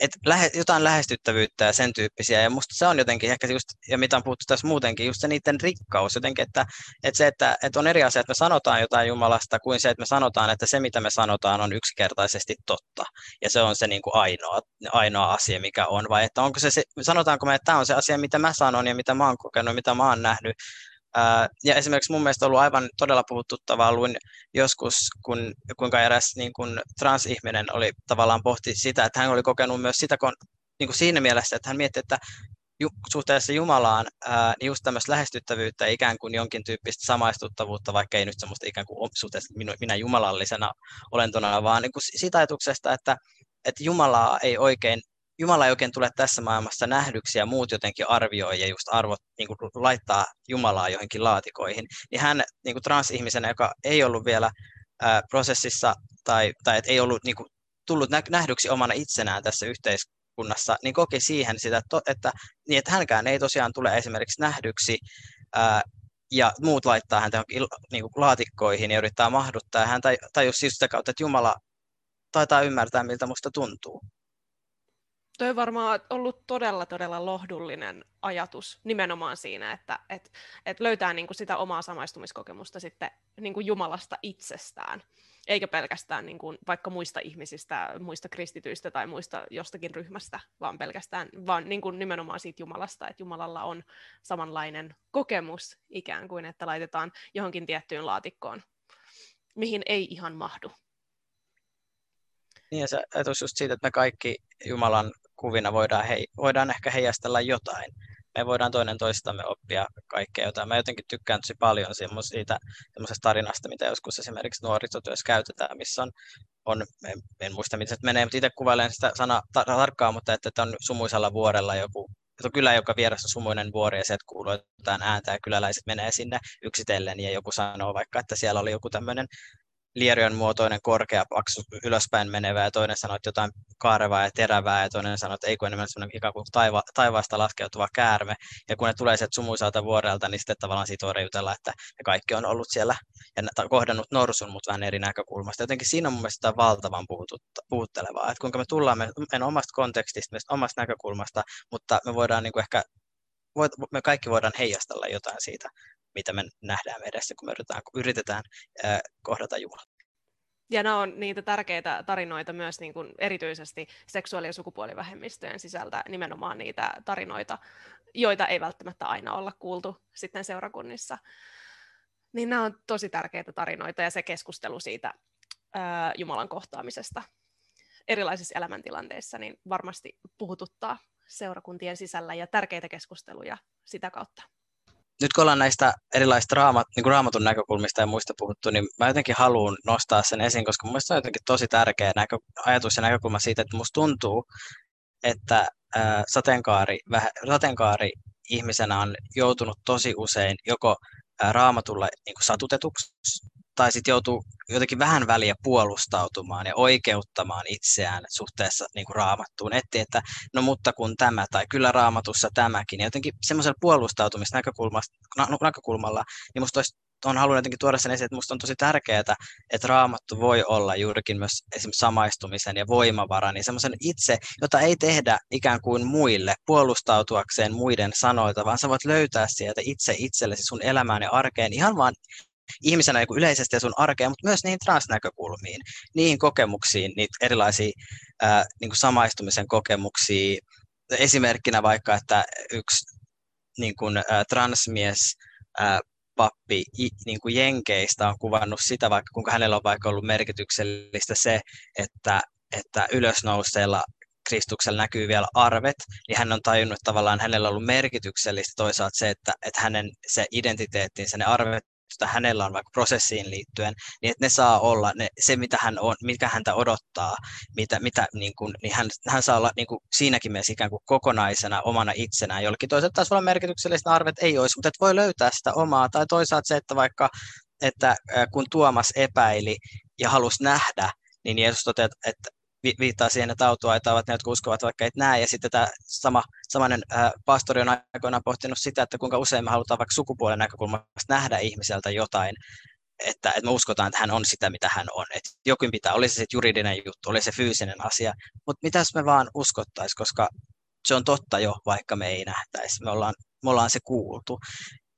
et lähe, jotain lähestyttävyyttä ja sen tyyppisiä. Ja musta se on jotenkin ehkä just, ja mitä on puhuttu tässä muutenkin, just se niiden rikkaus jotenkin, että, että se, että, että on eri asia, että me sanotaan jotain Jumalasta, kuin se, että me sanotaan, että se, mitä me sanotaan, on yksinkertaisesti totta. Ja se on se niin kuin ainoa, ainoa asia, mikä on. Vai että onko se, se, sanotaanko me, että tämä on se asia, mitä mä sanon ja mitä mä oon kokenut, mitä mä oon nähnyt, ja esimerkiksi mun mielestä on ollut aivan todella puhuttuttavaa, luin joskus, kun, kuinka eräs niin kun transihminen oli tavallaan pohti sitä, että hän oli kokenut myös sitä kun, niin kuin siinä mielessä, että hän mietti, että ju, suhteessa Jumalaan, ää, niin just tämmöistä lähestyttävyyttä, ikään kuin jonkin tyyppistä samaistuttavuutta, vaikka ei nyt semmoista ikään kuin suhteessa minä, minä jumalallisena olentona, vaan niin kuin sitä ajatuksesta, että, että Jumalaa ei oikein Jumala ei oikein tule tässä maailmassa nähdyksi ja muut jotenkin arvioi ja just arvot niin kuin laittaa Jumalaa johonkin laatikoihin, niin hän niin kuin transihmisenä, joka ei ollut vielä ää, prosessissa tai, tai et ei ollut niin kuin, tullut nähdyksi omana itsenään tässä yhteiskunnassa, niin koki siihen sitä, että, niin, että hänkään ei tosiaan tule esimerkiksi nähdyksi ää, ja muut laittaa häntä johonkin niin kuin laatikkoihin ja yrittää mahduttaa. Ja hän tajusi siis sitä kautta, että Jumala taitaa ymmärtää, miltä musta tuntuu. Toi on varmaan ollut todella, todella lohdullinen ajatus nimenomaan siinä, että et, et löytää niinku sitä omaa samaistumiskokemusta sitten niinku Jumalasta itsestään, eikä pelkästään niinku vaikka muista ihmisistä, muista kristityistä tai muista jostakin ryhmästä, vaan pelkästään vaan niinku nimenomaan siitä Jumalasta, että Jumalalla on samanlainen kokemus ikään kuin, että laitetaan johonkin tiettyyn laatikkoon, mihin ei ihan mahdu. Niin ja se ajatus just siitä, että me kaikki Jumalan kuvina voidaan, hei, voidaan ehkä heijastella jotain. Me voidaan toinen toistamme oppia kaikkea jotain. Mä jotenkin tykkään tosi paljon siitä semmoisesta tarinasta, mitä joskus esimerkiksi nuorisotyössä käytetään, missä on, on en, en muista miten se menee, mutta itse kuvailen sitä sanaa tar- tarkkaan, mutta että, että on sumuisella vuorella joku että on kylä, joka vieressä on sumuinen vuori ja sieltä kuuluu jotain ääntä ja kyläläiset menee sinne yksitellen ja joku sanoo vaikka, että siellä oli joku tämmöinen lierion muotoinen, korkea, paksu, ylöspäin menevä ja toinen sanoi, että jotain kaarevaa ja terävää ja toinen sanoi, että ei kun enemmän semmoinen ikään kuin taiva, taivaasta laskeutuva käärme. Ja kun ne tulee sieltä sumuisalta vuorelta, niin sitten tavallaan siitä voi että ne kaikki on ollut siellä ja kohdannut norsun, mutta vähän eri näkökulmasta. Jotenkin siinä on mun mielestä valtavan puhuttelevaa, että kuinka me tullaan meidän omasta kontekstista, meistä omasta näkökulmasta, mutta me voidaan niin kuin ehkä me kaikki voidaan heijastella jotain siitä mitä me nähdään edessä, kun me yritetään, yritetään kohdata Jumalaa. Ja nämä on niitä tärkeitä tarinoita myös niin kuin erityisesti seksuaali- ja sukupuolivähemmistöjen sisältä, nimenomaan niitä tarinoita, joita ei välttämättä aina olla kuultu sitten seurakunnissa. Niin nämä on tosi tärkeitä tarinoita ja se keskustelu siitä ää, Jumalan kohtaamisesta erilaisissa elämäntilanteissa niin varmasti puhututtaa seurakuntien sisällä ja tärkeitä keskusteluja sitä kautta nyt kun ollaan näistä erilaisista raamat, niin kuin raamatun näkökulmista ja muista puhuttu, niin mä jotenkin haluan nostaa sen esiin, koska mun se on jotenkin tosi tärkeä näkö, ajatus ja näkökulma siitä, että musta tuntuu, että ää, sateenkaari, väh, sateenkaari ihmisenä on joutunut tosi usein joko ää, raamatulla niin kuin satutetuksi tai sitten joutuu jotenkin vähän väliä puolustautumaan ja oikeuttamaan itseään suhteessa niin kuin raamattuun. Etti, että no mutta kun tämä tai kyllä raamatussa tämäkin. Ja jotenkin semmoisella puolustautumisnäkökulmalla, niin musta olisi on halunnut jotenkin tuoda sen esiin, että minusta on tosi tärkeää, että raamattu voi olla juurikin myös esimerkiksi samaistumisen ja voimavara, niin semmoisen itse, jota ei tehdä ikään kuin muille puolustautuakseen muiden sanoilta, vaan sä voit löytää sieltä itse itsellesi sun elämään ja arkeen ihan vaan ihmisenä niin yleisesti ja sun arkeen, mutta myös niihin transnäkökulmiin, niihin kokemuksiin, niitä erilaisia ää, niin kuin samaistumisen kokemuksia. Esimerkkinä vaikka, että yksi niin kuin, ää, transmies ää, pappi niin kuin Jenkeistä on kuvannut sitä, vaikka kuinka hänellä on vaikka ollut merkityksellistä se, että, että ylösnouseella Kristuksella näkyy vielä arvet, niin hän on tajunnut että tavallaan hänellä on ollut merkityksellistä toisaalta se, että, että hänen se identiteettinsä, ne arvet jota hänellä on vaikka prosessiin liittyen, niin että ne saa olla ne, se, mitä hän on, mikä häntä odottaa, mitä, mitä, niin kuin, niin hän, hän saa olla niin kuin, siinäkin mielessä ikään kuin kokonaisena, omana itsenään. Jollekin toisaalta taas olla merkitykselliset arvet, ei olisi, mutta että voi löytää sitä omaa. Tai toisaalta se, että vaikka että kun Tuomas epäili ja halusi nähdä, niin Jeesus toteaa, että viittaa siihen, että autuaita ovat ne, jotka uskovat vaikka et näe. Ja sitten tämä sama, samainen äh, pastori on aikoinaan pohtinut sitä, että kuinka usein me halutaan vaikka sukupuolen näkökulmasta nähdä ihmiseltä jotain, että, että me uskotaan, että hän on sitä, mitä hän on. Että jokin pitää, oli se sitten juridinen juttu, oli se fyysinen asia, mutta mitäs me vaan uskottaisiin, koska se on totta jo, vaikka me ei nähtäisi. Me ollaan, me ollaan se kuultu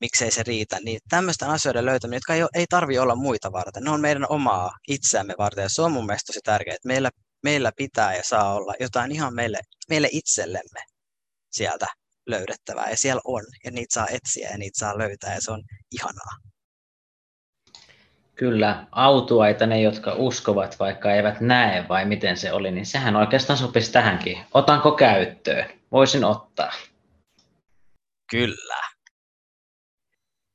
miksei se riitä, niin tämmöisten asioiden löytäminen, jotka ei, ei tarvitse olla muita varten, ne on meidän omaa itseämme varten, ja se on mun mielestä tosi tärkeää, että meillä meillä pitää ja saa olla jotain ihan meille, meille itsellemme sieltä löydettävää. Ja siellä on, ja niitä saa etsiä ja niitä saa löytää, ja se on ihanaa. Kyllä, autuaita ne, jotka uskovat, vaikka eivät näe, vai miten se oli, niin sehän oikeastaan sopisi tähänkin. Otanko käyttöön? Voisin ottaa. Kyllä.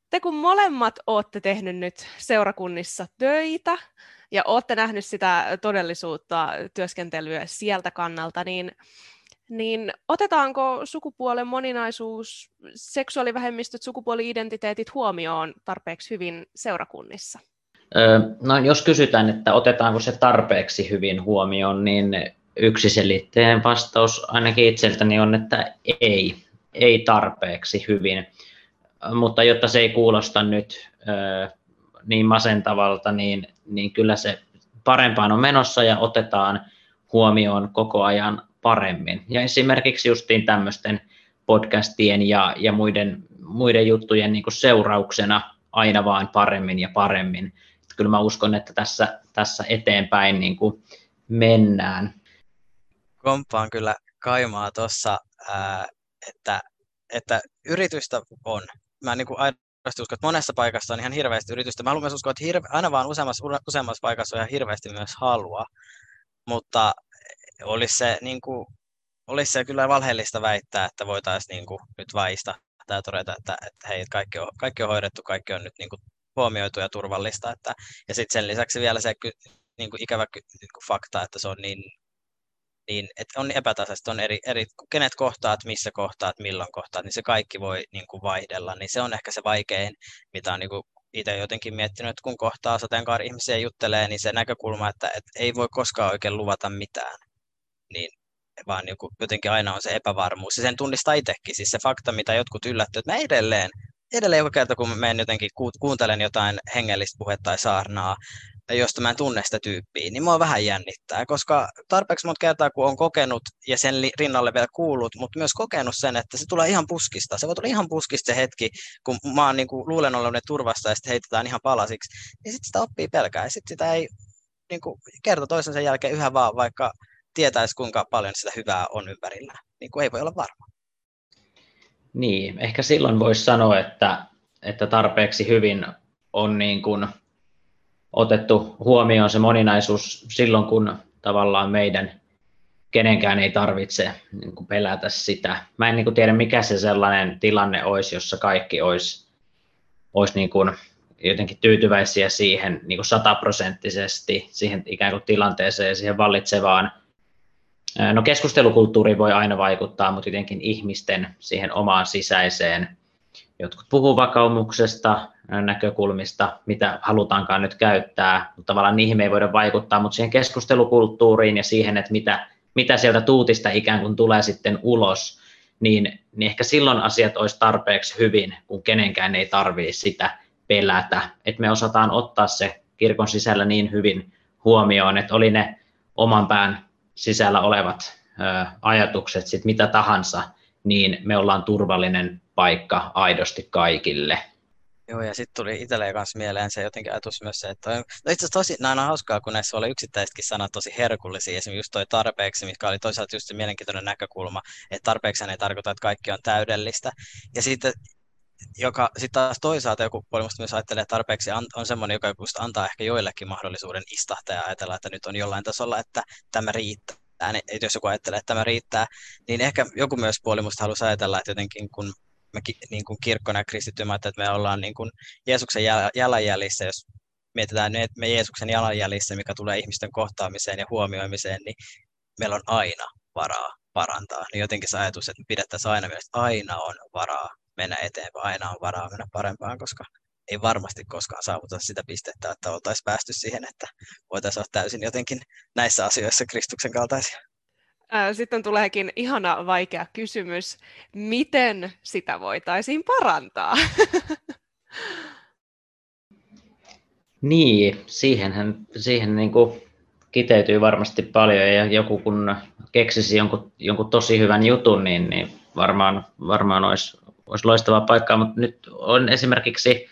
Te kun molemmat olette tehnyt nyt seurakunnissa töitä, ja olette nähnyt sitä todellisuutta, työskentelyä sieltä kannalta, niin, niin otetaanko sukupuolen moninaisuus, seksuaalivähemmistöt, sukupuoli-identiteetit huomioon tarpeeksi hyvin seurakunnissa? No, jos kysytään, että otetaanko se tarpeeksi hyvin huomioon, niin yksiselitteinen vastaus ainakin itseltäni on, että ei, ei tarpeeksi hyvin. Mutta jotta se ei kuulosta nyt niin masentavalta, niin, niin kyllä se parempaan on menossa ja otetaan huomioon koko ajan paremmin. Ja esimerkiksi justiin tämmöisten podcastien ja, ja muiden, muiden juttujen niin seurauksena aina vaan paremmin ja paremmin. Että kyllä mä uskon, että tässä, tässä eteenpäin niin kuin mennään. Komppaan kyllä Kaimaa tuossa, että, että yritystä on. Mä niin kuin aidosti uskon, että monessa paikassa on ihan hirveästi yritystä. Mä haluan myös uskoa, että hirve, aina vaan useammassa, useammassa paikassa on ihan hirveästi myös halua. Mutta olisi se, niin kuin, olisi se kyllä valheellista väittää, että voitaisiin niin kuin, nyt vaista tai todeta, että, että hei, kaikki on, kaikki on hoidettu, kaikki on nyt niin kuin, huomioitu ja turvallista. Että, ja sitten sen lisäksi vielä se niin kuin, ikävä niin kuin, fakta, että se on niin niin että on epätasaista, on eri, eri, kenet kohtaat, missä kohtaat, milloin kohtaat, niin se kaikki voi niin kuin vaihdella, niin se on ehkä se vaikein, mitä on niin kuin itse jotenkin miettinyt, että kun kohtaa sateenkaari-ihmisiä juttelee, niin se näkökulma, että, että ei voi koskaan oikein luvata mitään, niin vaan niin kuin jotenkin aina on se epävarmuus. Ja sen tunnistaa itsekin, siis se fakta, mitä jotkut yllättyvät, että mä edelleen, edelleen joka kerta, kun menen jotenkin kuuntelen jotain hengellistä puhetta tai saarnaa, josta mä en tunne sitä tyyppiä, niin mua vähän jännittää, koska tarpeeksi monta kertaa, kun on kokenut ja sen rinnalle vielä kuullut, mutta myös kokenut sen, että se tulee ihan puskista. Se voi tulla ihan puskista se hetki, kun mä oon niin kuin, luulen olevani turvasta ja sitten heitetään ihan palasiksi, niin sitten sitä oppii pelkää ja sitten sitä ei niin kuin, kerta toisensa jälkeen yhä vaan, vaikka tietäisi kuinka paljon sitä hyvää on ympärillä, niin kuin ei voi olla varma. Niin, ehkä silloin voisi sanoa, että, että tarpeeksi hyvin on niin kuin otettu huomioon se moninaisuus silloin, kun tavallaan meidän kenenkään ei tarvitse niin kuin pelätä sitä. Mä en niin kuin tiedä, mikä se sellainen tilanne olisi, jossa kaikki olisi, olisi niin kuin jotenkin tyytyväisiä siihen niin kuin sataprosenttisesti, siihen ikään kuin tilanteeseen ja siihen vallitsevaan. No keskustelukulttuuri voi aina vaikuttaa, mutta jotenkin ihmisten siihen omaan sisäiseen. Jotkut puhuu vakaumuksesta, näkökulmista, mitä halutaankaan nyt käyttää, mutta tavallaan niihin me ei voida vaikuttaa, mutta siihen keskustelukulttuuriin ja siihen, että mitä, mitä sieltä tuutista ikään kuin tulee sitten ulos, niin, niin ehkä silloin asiat olisi tarpeeksi hyvin, kun kenenkään ei tarvitse sitä pelätä, että me osataan ottaa se kirkon sisällä niin hyvin huomioon, että oli ne oman pään sisällä olevat ö, ajatukset, sit mitä tahansa, niin me ollaan turvallinen paikka aidosti kaikille. Joo, ja sitten tuli itselleen kanssa mieleen se jotenkin ajatus myös se, että no itse tosi, nämä on hauskaa, kun näissä oli yksittäisetkin sanat tosi herkullisia, esimerkiksi just toi tarpeeksi, mikä oli toisaalta just se mielenkiintoinen näkökulma, että tarpeeksi ei tarkoita, että kaikki on täydellistä. Ja sitten joka sitten taas toisaalta joku puoli myös ajattelee, että tarpeeksi on, on semmoinen, joka antaa ehkä joillekin mahdollisuuden istahtaa ja ajatella, että nyt on jollain tasolla, että tämä riittää. Että jos joku ajattelee, että tämä riittää, niin ehkä joku myös puoli musta halusi ajatella, että jotenkin kun me niin kuin kirkkona ja kristittymä, että me ollaan niin kuin Jeesuksen jalanjäljissä, jos mietitään että me Jeesuksen jalanjäljissä, mikä tulee ihmisten kohtaamiseen ja huomioimiseen, niin meillä on aina varaa parantaa. Niin jotenkin se ajatus, että me pidettäisiin aina myös, että aina on varaa mennä eteenpäin, aina on varaa mennä parempaan, koska ei varmasti koskaan saavuta sitä pistettä, että oltaisiin päästy siihen, että voitaisiin olla täysin jotenkin näissä asioissa Kristuksen kaltaisia. Sitten tuleekin ihana vaikea kysymys, miten sitä voitaisiin parantaa? Niin, siihenhän, siihen niin kuin kiteytyy varmasti paljon ja joku kun keksisi jonkun, jonkun tosi hyvän jutun, niin, niin varmaan, varmaan olisi, olisi loistava paikka, mutta nyt on esimerkiksi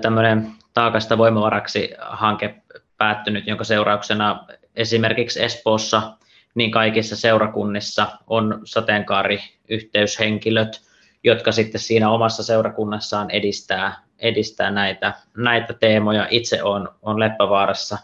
tämmöinen taakasta voimavaraksi hanke päättynyt, jonka seurauksena esimerkiksi Espoossa niin kaikissa seurakunnissa on sateenkaariyhteyshenkilöt, jotka sitten siinä omassa seurakunnassaan edistää, edistää näitä, näitä teemoja. Itse on, on Leppävaarassa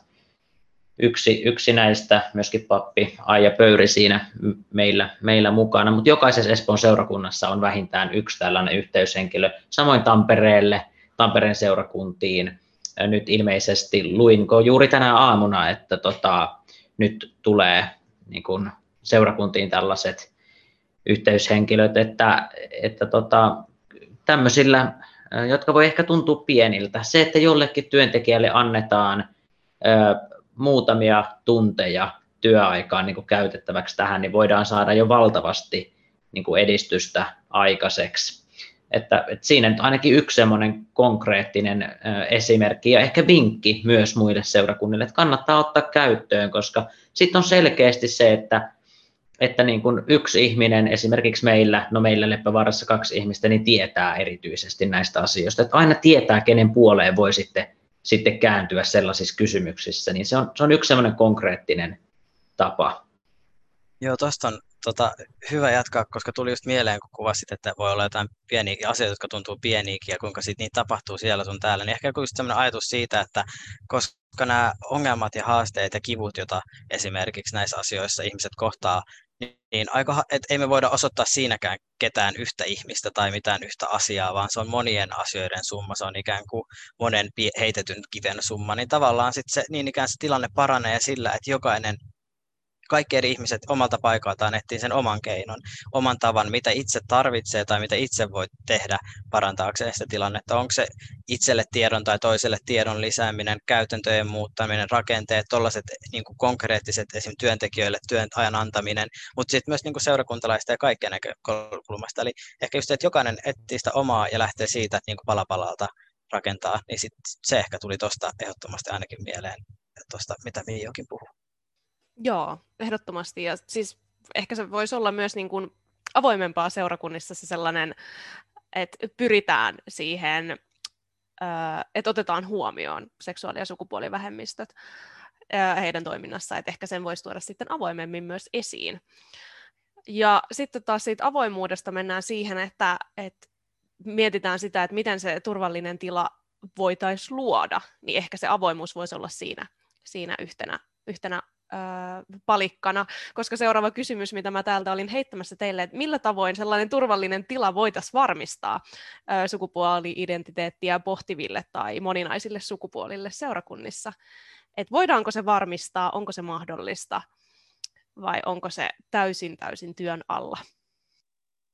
yksi, yksi näistä, myöskin pappi Aija Pöyri siinä meillä, meillä mukana, mutta jokaisessa Espoon seurakunnassa on vähintään yksi tällainen yhteyshenkilö, samoin Tampereelle, Tampereen seurakuntiin. Nyt ilmeisesti luinko juuri tänä aamuna, että tota, nyt tulee niin kuin seurakuntiin tällaiset yhteyshenkilöt, että, että tota, tämmöisillä, jotka voi ehkä tuntua pieniltä, se, että jollekin työntekijälle annetaan ö, muutamia tunteja työaikaa niin kuin käytettäväksi tähän, niin voidaan saada jo valtavasti niin kuin edistystä aikaiseksi. Että, että siinä nyt ainakin yksi semmoinen konkreettinen esimerkki ja ehkä vinkki myös muille seurakunnille, että kannattaa ottaa käyttöön, koska sitten on selkeästi se, että, että niin kuin yksi ihminen, esimerkiksi meillä, no meillä Leppävaarassa kaksi ihmistä, niin tietää erityisesti näistä asioista, että aina tietää, kenen puoleen voi sitten, sitten kääntyä sellaisissa kysymyksissä, niin se on, se on yksi semmoinen konkreettinen tapa. Joo, tuosta on tota, hyvä jatkaa, koska tuli just mieleen, kun kuvasit, että voi olla jotain pieniä asioita, jotka tuntuu pieniäkin ja kuinka sitten niitä tapahtuu siellä sun täällä, niin ehkä just sellainen ajatus siitä, että koska nämä ongelmat ja haasteet ja kivut, joita esimerkiksi näissä asioissa ihmiset kohtaa, niin aika, et ei me voida osoittaa siinäkään ketään yhtä ihmistä tai mitään yhtä asiaa, vaan se on monien asioiden summa, se on ikään kuin monen heitetyn kiven summa, niin tavallaan sitten se, niin ikään se tilanne paranee sillä, että jokainen kaikki eri ihmiset omalta paikaltaan etsii sen oman keinon, oman tavan, mitä itse tarvitsee tai mitä itse voi tehdä parantaakseen sitä tilannetta. Onko se itselle tiedon tai toiselle tiedon lisääminen, käytäntöjen muuttaminen, rakenteet, tuollaiset niin konkreettiset esim. työntekijöille työn ajan antaminen, mutta sitten myös niin kuin seurakuntalaista ja kaikkien näkökulmasta. Eli ehkä just, että jokainen etsii sitä omaa ja lähtee siitä niin kuin palapalalta rakentaa, niin sit se ehkä tuli tuosta ehdottomasti ainakin mieleen, tuosta mitä Miiokin puhui. Joo, ehdottomasti. Ja siis ehkä se voisi olla myös niin kuin avoimempaa seurakunnissa se sellainen, että pyritään siihen, että otetaan huomioon seksuaali- ja sukupuolivähemmistöt heidän toiminnassa, että ehkä sen voisi tuoda sitten avoimemmin myös esiin. Ja sitten taas siitä avoimuudesta mennään siihen, että, että mietitään sitä, että miten se turvallinen tila voitaisiin luoda, niin ehkä se avoimuus voisi olla siinä, siinä yhtenä, yhtenä palikkana, koska seuraava kysymys, mitä mä täältä olin heittämässä teille, että millä tavoin sellainen turvallinen tila voitaisiin varmistaa sukupuoli-identiteettiä pohtiville tai moninaisille sukupuolille seurakunnissa. Et voidaanko se varmistaa, onko se mahdollista vai onko se täysin täysin työn alla?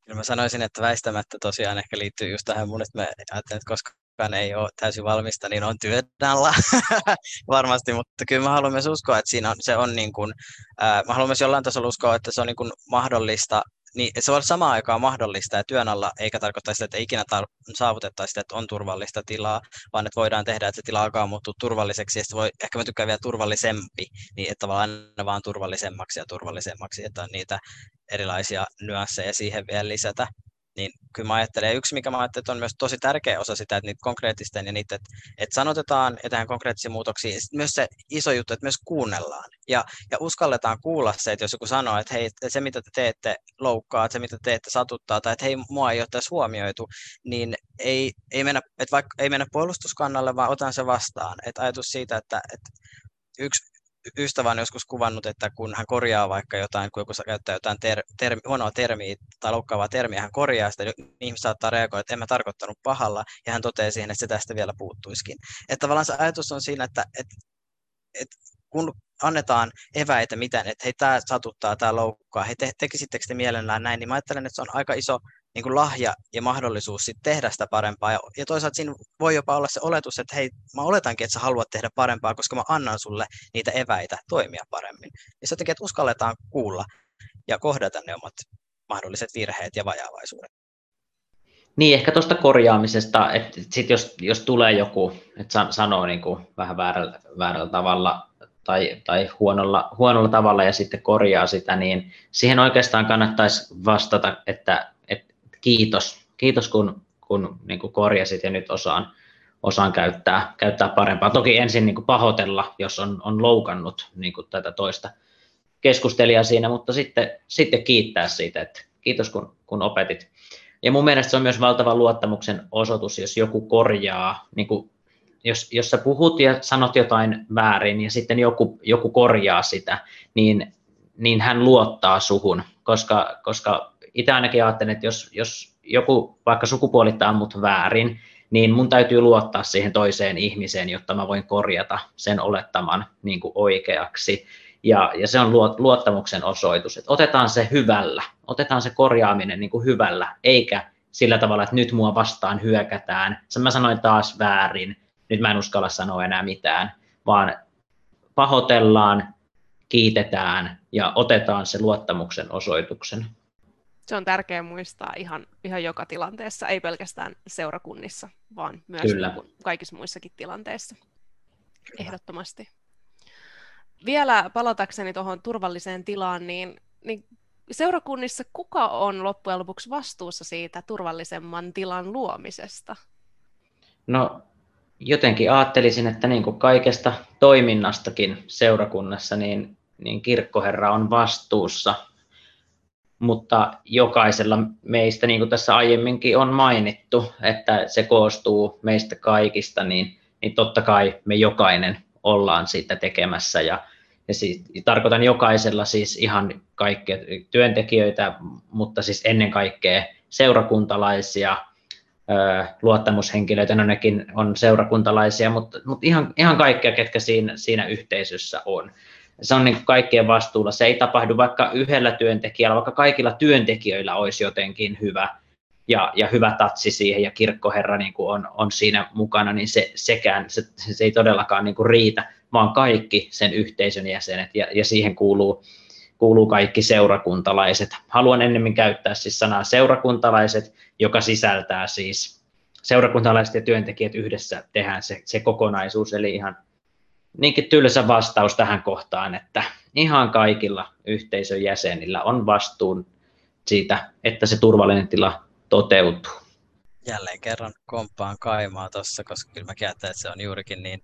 Kyllä mä sanoisin, että väistämättä tosiaan ehkä liittyy just tähän mun, että mä ajattelen, että koska kukaan ei ole täysin valmista, niin on työn alla. Varmasti, mutta kyllä mä haluan myös uskoa, että siinä on, se on niin kuin, ää, mä haluan myös jollain tasolla uskoa, että se on niin kuin mahdollista, niin se voi olla samaan aikaan mahdollista ja työn alla, eikä tarkoita sitä, että ikinä tar- saavutettaisiin sitä, että on turvallista tilaa, vaan että voidaan tehdä, että se tila alkaa muuttua turvalliseksi, ja sitten voi, ehkä mä tykkään vielä turvallisempi, niin että tavallaan aina vaan turvallisemmaksi ja turvallisemmaksi, että on niitä erilaisia nyansseja siihen vielä lisätä niin kyllä mä ajattelen, ja yksi mikä mä ajattelen, että on myös tosi tärkeä osa sitä, että niitä konkreettisten ja niitä, että, että sanotetaan tehdään konkreettisia muutoksia, ja myös se iso juttu, että myös kuunnellaan, ja, ja uskalletaan kuulla se, että jos joku sanoo, että hei, se mitä te teette loukkaa, että se mitä te teette satuttaa, tai että hei, mua ei ole tässä huomioitu, niin ei, ei, mennä, että vaikka, ei mennä puolustuskannalle, vaan otan se vastaan, että ajatus siitä, että, että yksi, ystävä on joskus kuvannut, että kun hän korjaa vaikka jotain, kun joku käyttää jotain ter, ter, huonoa termiä tai loukkaavaa termiä, hän korjaa sitä, niin ihmiset saattaa reagoida, että en mä tarkoittanut pahalla, ja hän toteaa siihen, että se tästä vielä puuttuisikin. Että tavallaan se ajatus on siinä, että, että, että kun annetaan eväitä, miten, että hei, tämä satuttaa, tämä loukkaa, hei, te, tekisittekö te mielellään näin, niin mä ajattelen, että se on aika iso niin kuin lahja ja mahdollisuus sit tehdä sitä parempaa. Ja, ja toisaalta siinä voi jopa olla se oletus, että hei, mä oletankin, että sä haluat tehdä parempaa, koska mä annan sulle niitä eväitä toimia paremmin. Ja se tekee, että uskalletaan kuulla ja kohdata ne omat mahdolliset virheet ja vajaavaisuudet. Niin, ehkä tuosta korjaamisesta, että sit jos, jos tulee joku, että sanoo niin kuin vähän väärällä, väärällä tavalla tai, tai huonolla, huonolla tavalla ja sitten korjaa sitä, niin siihen oikeastaan kannattaisi vastata, että kiitos, kiitos kun, kun niin kuin korjasit ja nyt osaan, osaan käyttää, käyttää parempaa. Toki ensin niin kuin pahoitella, jos on, on loukannut niin kuin tätä toista keskustelijaa siinä, mutta sitten, sitten kiittää siitä, että kiitos kun, kun opetit. Ja mun mielestä se on myös valtava luottamuksen osoitus, jos joku korjaa, niin kuin, jos, jos sä puhut ja sanot jotain väärin ja sitten joku, joku korjaa sitä, niin, niin hän luottaa suhun, koska, koska itse ainakin ajattelen, että jos, jos joku vaikka sukupuolittaa mut väärin, niin mun täytyy luottaa siihen toiseen ihmiseen, jotta mä voin korjata sen olettaman niin kuin oikeaksi. Ja, ja se on luottamuksen osoitus, että otetaan se hyvällä, otetaan se korjaaminen niin kuin hyvällä, eikä sillä tavalla, että nyt mua vastaan hyökätään. Sen mä sanoin taas väärin, nyt mä en uskalla sanoa enää mitään, vaan pahoitellaan, kiitetään ja otetaan se luottamuksen osoituksen Se on tärkeää muistaa ihan, ihan joka tilanteessa, ei pelkästään seurakunnissa, vaan myös Kyllä. Niin kaikissa muissakin tilanteissa. Kyllä. Ehdottomasti. Vielä palatakseni tuohon turvalliseen tilaan, niin, niin seurakunnissa kuka on loppujen lopuksi vastuussa siitä turvallisemman tilan luomisesta? No jotenkin ajattelisin, että niin kuin kaikesta toiminnastakin seurakunnassa, niin, niin kirkkoherra on vastuussa. Mutta jokaisella meistä, niin kuin tässä aiemminkin on mainittu, että se koostuu meistä kaikista, niin, niin totta kai me jokainen ollaan siitä tekemässä. Ja, ja siis, tarkoitan jokaisella siis ihan kaikkia työntekijöitä, mutta siis ennen kaikkea seurakuntalaisia, luottamushenkilöitä, no nekin on seurakuntalaisia, mutta, mutta ihan, ihan kaikkia, ketkä siinä, siinä yhteisössä on. Se on niin kaikkien vastuulla. Se ei tapahdu vaikka yhdellä työntekijällä, vaikka kaikilla työntekijöillä olisi jotenkin hyvä ja, ja hyvä tatsi siihen ja kirkkoherra niin kuin on, on siinä mukana, niin se, sekään, se, se ei todellakaan niin kuin riitä, vaan kaikki sen yhteisön jäsenet ja, ja siihen kuuluu, kuuluu kaikki seurakuntalaiset. Haluan ennemmin käyttää siis sanaa seurakuntalaiset, joka sisältää siis seurakuntalaiset ja työntekijät yhdessä tehdään se, se kokonaisuus, eli ihan niinkin tylsä vastaus tähän kohtaan, että ihan kaikilla yhteisön jäsenillä on vastuu siitä, että se turvallinen tila toteutuu. Jälleen kerran komppaan Kaimaa tuossa, koska kyllä mä ajattelen, että se on juurikin niin,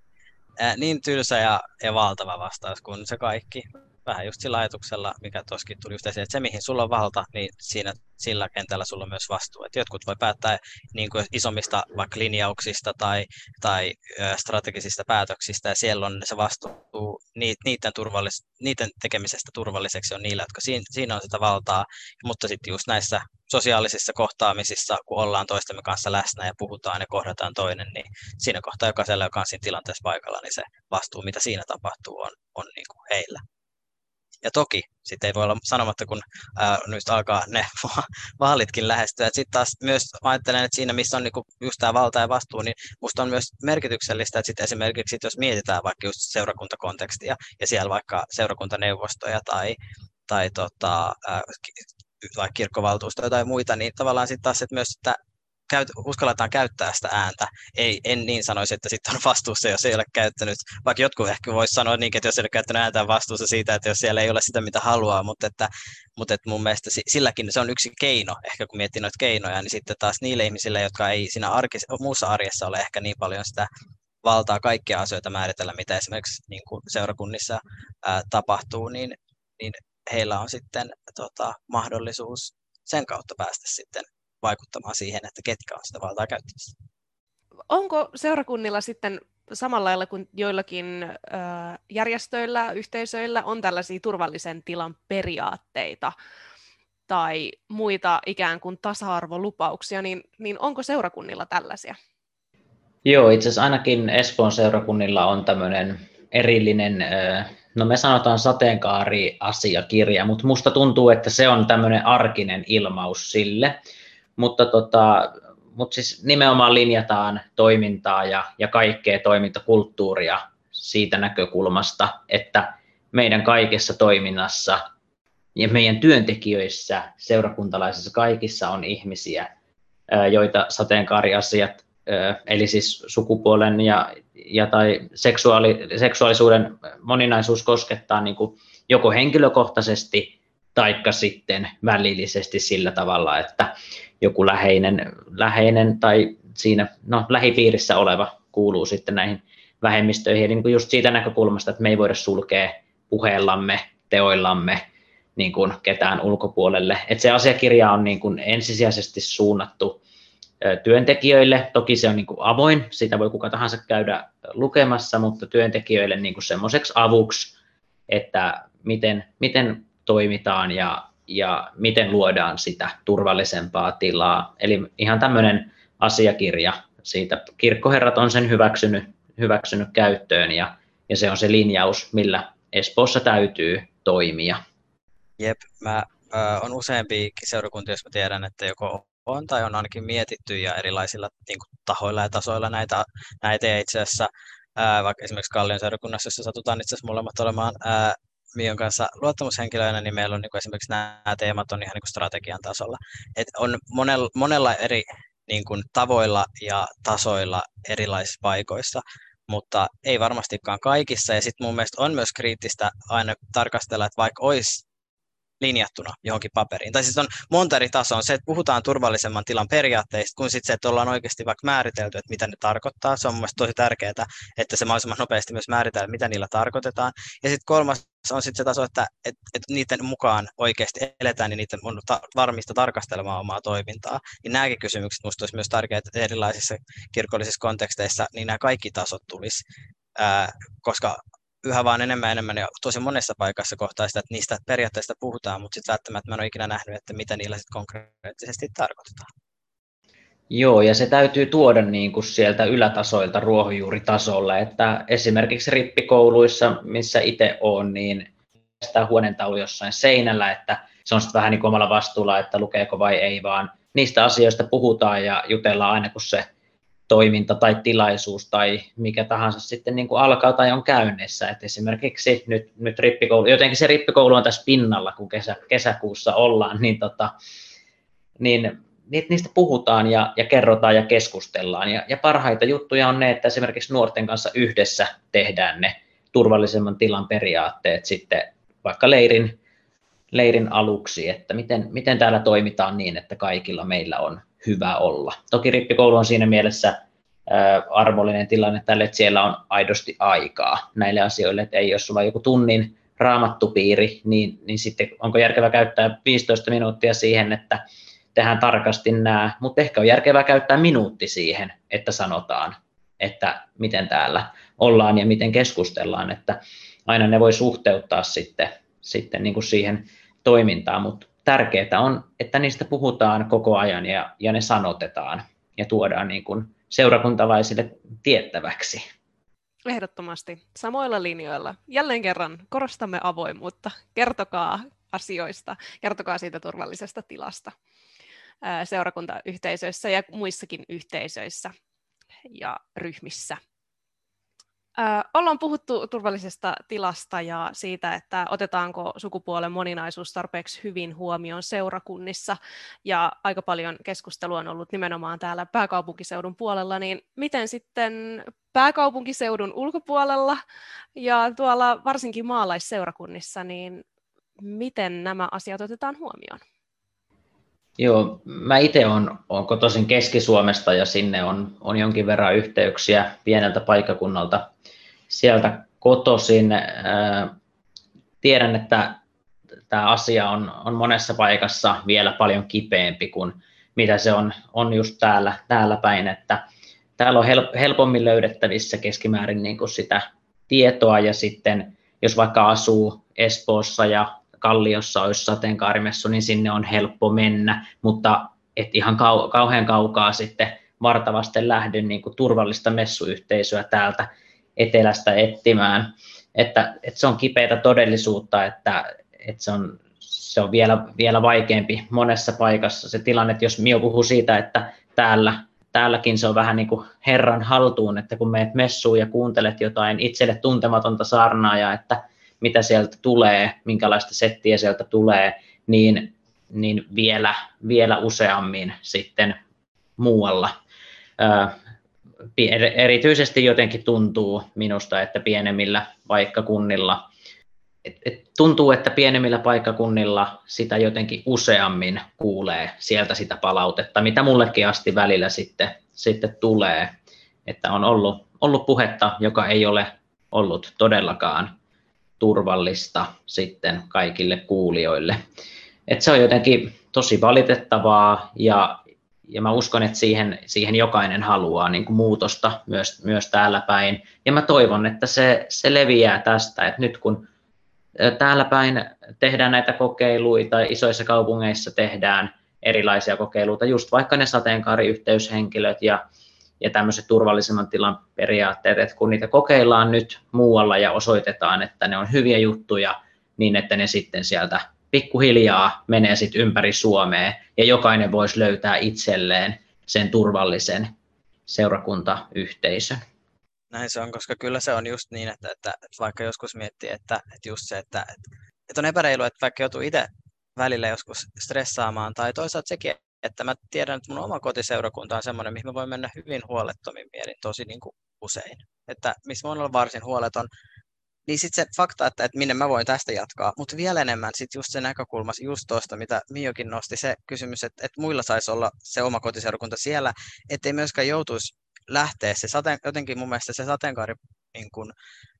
ää, niin tylsä ja, ja valtava vastaus kuin se kaikki vähän just sillä ajatuksella, mikä tuossakin tuli just esiin, että se mihin sulla on valta, niin siinä, sillä kentällä sulla on myös vastuu. Että jotkut voi päättää niin kuin isommista vaikka linjauksista tai, tai strategisista päätöksistä, ja siellä on se vastuu niiden, turvallis, niiden tekemisestä turvalliseksi on niillä, jotka siinä, siinä on sitä valtaa, mutta sitten just näissä sosiaalisissa kohtaamisissa, kun ollaan toistemme kanssa läsnä ja puhutaan ja kohdataan toinen, niin siinä kohtaa jokaisella, joka on siinä tilanteessa paikalla, niin se vastuu, mitä siinä tapahtuu, on, on niin kuin heillä. Ja toki, sitten ei voi olla sanomatta, kun ää, nyt alkaa ne vaalitkin lähestyä. Sitten taas myös ajattelen, että siinä missä on niinku just tämä valta ja vastuu, niin minusta on myös merkityksellistä, että sitten esimerkiksi jos mietitään vaikka just seurakuntakontekstia ja siellä vaikka seurakuntaneuvostoja tai, tai tota, ää, vaikka kirkkovaltuustoja tai muita, niin tavallaan sitten taas että myös että käyt, uskalletaan käyttää sitä ääntä. Ei, en niin sanoisi, että sitten on vastuussa, jos ei ole käyttänyt, vaikka jotkut ehkä voisi sanoa niin, että jos ei ole käyttänyt ääntä vastuussa siitä, että jos siellä ei ole sitä, mitä haluaa, mutta että, mutta että mun mielestä silläkin se on yksi keino, ehkä kun miettii noita keinoja, niin sitten taas niille ihmisille, jotka ei siinä arkis, muussa arjessa ole ehkä niin paljon sitä valtaa kaikkia asioita määritellä, mitä esimerkiksi niin kuin seurakunnissa ää, tapahtuu, niin, niin heillä on sitten tota, mahdollisuus sen kautta päästä sitten vaikuttamaan siihen, että ketkä on sitä valtaa käyttämässä. Onko seurakunnilla sitten samalla lailla kuin joillakin äh, järjestöillä, yhteisöillä on tällaisia turvallisen tilan periaatteita tai muita ikään kuin tasa-arvolupauksia, niin, niin onko seurakunnilla tällaisia? Joo, itse asiassa ainakin Espoon seurakunnilla on tämmöinen erillinen, no me sanotaan sateenkaari-asiakirja, mutta musta tuntuu, että se on tämmöinen arkinen ilmaus sille, mutta tota, mutta siis nimenomaan linjataan toimintaa ja, ja kaikkea toimintakulttuuria siitä näkökulmasta, että meidän kaikessa toiminnassa ja meidän työntekijöissä, seurakuntalaisissa kaikissa on ihmisiä, joita sateenkaariasiat, eli siis sukupuolen ja, ja tai seksuaali, seksuaalisuuden moninaisuus koskettaa niin kuin joko henkilökohtaisesti taikka sitten välillisesti sillä tavalla, että joku läheinen, läheinen tai siinä no, lähipiirissä oleva kuuluu sitten näihin vähemmistöihin. Eli niin just siitä näkökulmasta, että me ei voida sulkea puheellamme, teoillamme niin kuin ketään ulkopuolelle. Et se asiakirja on niin kuin ensisijaisesti suunnattu työntekijöille. Toki se on niin kuin avoin, sitä voi kuka tahansa käydä lukemassa, mutta työntekijöille niin kuin semmoiseksi avuksi, että miten, miten toimitaan ja ja miten luodaan sitä turvallisempaa tilaa. Eli ihan tämmöinen asiakirja siitä. Kirkkoherrat on sen hyväksynyt, hyväksynyt käyttöön ja, ja se on se linjaus, millä Espoossa täytyy toimia. Jep, mä äh, on useampi seurakunta, jos mä tiedän, että joko on tai on ainakin mietitty ja erilaisilla niin kuin, tahoilla ja tasoilla näitä, näitä itse asiassa ää, vaikka esimerkiksi Kallion seurakunnassa, jossa satutaan itse asiassa molemmat olemaan ää, Mion kanssa luottamushenkilöinä, niin meillä on niin kuin esimerkiksi nämä teemat on ihan niin kuin strategian tasolla. Et on monella, monella eri niin kuin tavoilla ja tasoilla erilaisissa paikoissa, mutta ei varmastikaan kaikissa. Ja sitten mun mielestä on myös kriittistä aina tarkastella, että vaikka olisi linjattuna johonkin paperiin. Tai siis on monta eri tasoa. On se, että puhutaan turvallisemman tilan periaatteista, kun sitten se, että ollaan oikeasti vaikka määritelty, että mitä ne tarkoittaa. Se on mun tosi tärkeää, että se mahdollisimman nopeasti myös määritellä, mitä niillä tarkoitetaan. Ja sitten kolmas on sitten se taso, että, että, että niiden mukaan oikeasti eletään, niin niiden on ta- varmista tarkastelemaan omaa toimintaa. Niin nämäkin kysymykset minusta olisi myös tärkeitä erilaisissa kirkollisissa konteksteissa, niin nämä kaikki tasot tulisi, ää, koska yhä vaan enemmän ja enemmän ja tosi monessa paikassa kohtaa sitä, että niistä periaatteista puhutaan, mutta sitten välttämättä mä en ole ikinä nähnyt, että mitä niillä sitten konkreettisesti tarkoitetaan. Joo, ja se täytyy tuoda niin kuin sieltä ylätasoilta ruohonjuuritasolle, että esimerkiksi rippikouluissa, missä itse olen, niin sitä huoneentaulu jossain seinällä, että se on sitten vähän niin kuin omalla vastuulla, että lukeeko vai ei, vaan niistä asioista puhutaan ja jutellaan aina, kun se toiminta tai tilaisuus tai mikä tahansa sitten niin kuin alkaa tai on käynnissä. Et esimerkiksi nyt, nyt rippikoulu, jotenkin se rippikoulu on tässä pinnalla, kun kesä, kesäkuussa ollaan, niin, tota, niin niistä puhutaan ja, ja kerrotaan ja keskustellaan. Ja, ja parhaita juttuja on ne, että esimerkiksi nuorten kanssa yhdessä tehdään ne turvallisemman tilan periaatteet sitten vaikka leirin, leirin aluksi, että miten, miten täällä toimitaan niin, että kaikilla meillä on hyvä olla. Toki rippikoulu on siinä mielessä arvollinen tilanne tälle, että siellä on aidosti aikaa näille asioille, että ei jos sulla on joku tunnin raamattupiiri, niin, niin sitten onko järkevää käyttää 15 minuuttia siihen, että tehdään tarkasti nämä, mutta ehkä on järkevää käyttää minuutti siihen, että sanotaan, että miten täällä ollaan ja miten keskustellaan, että aina ne voi suhteuttaa sitten, sitten niin kuin siihen toimintaan, mutta tärkeää on, että niistä puhutaan koko ajan ja, ja ne sanotetaan ja tuodaan niin kuin seurakuntalaisille tiettäväksi. Ehdottomasti. Samoilla linjoilla. Jälleen kerran korostamme avoimuutta. Kertokaa asioista, kertokaa siitä turvallisesta tilasta seurakuntayhteisöissä ja muissakin yhteisöissä ja ryhmissä. Ollaan puhuttu turvallisesta tilasta ja siitä, että otetaanko sukupuolen moninaisuus tarpeeksi hyvin huomioon seurakunnissa. Ja aika paljon keskustelua on ollut nimenomaan täällä pääkaupunkiseudun puolella, niin miten sitten pääkaupunkiseudun ulkopuolella ja tuolla varsinkin maalaisseurakunnissa, niin miten nämä asiat otetaan huomioon? Joo, mä itse olen, olen kotoisin Keski-Suomesta ja sinne on, on jonkin verran yhteyksiä pieneltä paikkakunnalta sieltä kotoisin. Tiedän, että tämä asia on, on monessa paikassa vielä paljon kipeämpi kuin mitä se on, on just täällä, täällä päin, että täällä on helpommin löydettävissä keskimäärin niin kuin sitä tietoa ja sitten jos vaikka asuu Espoossa ja Kalliossa olisi sateenkaarimessu, niin sinne on helppo mennä, mutta et ihan kau- kauhean kaukaa sitten vartavasti lähden niin kuin turvallista messuyhteisöä täältä etelästä etsimään. Että, että se on kipeätä todellisuutta, että, että se on, se on vielä, vielä vaikeampi monessa paikassa se tilanne, että jos Mio puhuu siitä, että täällä, täälläkin se on vähän niin kuin Herran haltuun, että kun meet messuun ja kuuntelet jotain itselle tuntematonta saarnaa että mitä sieltä tulee, minkälaista settiä sieltä tulee, niin, niin vielä, vielä useammin sitten muualla. Erityisesti jotenkin tuntuu minusta, että pienemmillä paikkakunnilla, et, et tuntuu, että pienemmillä paikkakunnilla sitä jotenkin useammin kuulee sieltä sitä palautetta, mitä mullekin asti välillä sitten, sitten tulee, että on ollut, ollut puhetta, joka ei ole ollut todellakaan turvallista sitten kaikille kuulijoille. Et se on jotenkin tosi valitettavaa ja, ja mä uskon, että siihen, siihen jokainen haluaa niin kuin muutosta myös, myös täällä päin. Ja mä toivon, että se, se leviää tästä, että nyt kun täällä päin tehdään näitä kokeiluita, isoissa kaupungeissa tehdään erilaisia kokeiluita, just vaikka ne sateenkaariyhteyshenkilöt ja ja tämmöiset turvallisemman tilan periaatteet, että kun niitä kokeillaan nyt muualla ja osoitetaan, että ne on hyviä juttuja, niin että ne sitten sieltä pikkuhiljaa menee sitten ympäri Suomea ja jokainen voisi löytää itselleen sen turvallisen seurakuntayhteisön. Näin se on, koska kyllä se on just niin, että, että, että vaikka joskus miettii, että, että just se, että, että, että on epäreilu, että vaikka joutuu itse välillä joskus stressaamaan, tai toisaalta sekin, että mä tiedän, että mun oma kotiseurakunta on semmoinen, mihin mä voin mennä hyvin huolettomin mielin tosi niin kuin usein. Että missä mä oon varsin huoleton, niin sitten se fakta, että, että minne mä voin tästä jatkaa, mutta vielä enemmän sitten just se näkökulma just tuosta, mitä Miokin nosti, se kysymys, että, että muilla saisi olla se oma kotiseurakunta siellä, ettei myöskään joutuisi lähteä se sateen, jotenkin mun mielestä se sateenkaari niin kuin,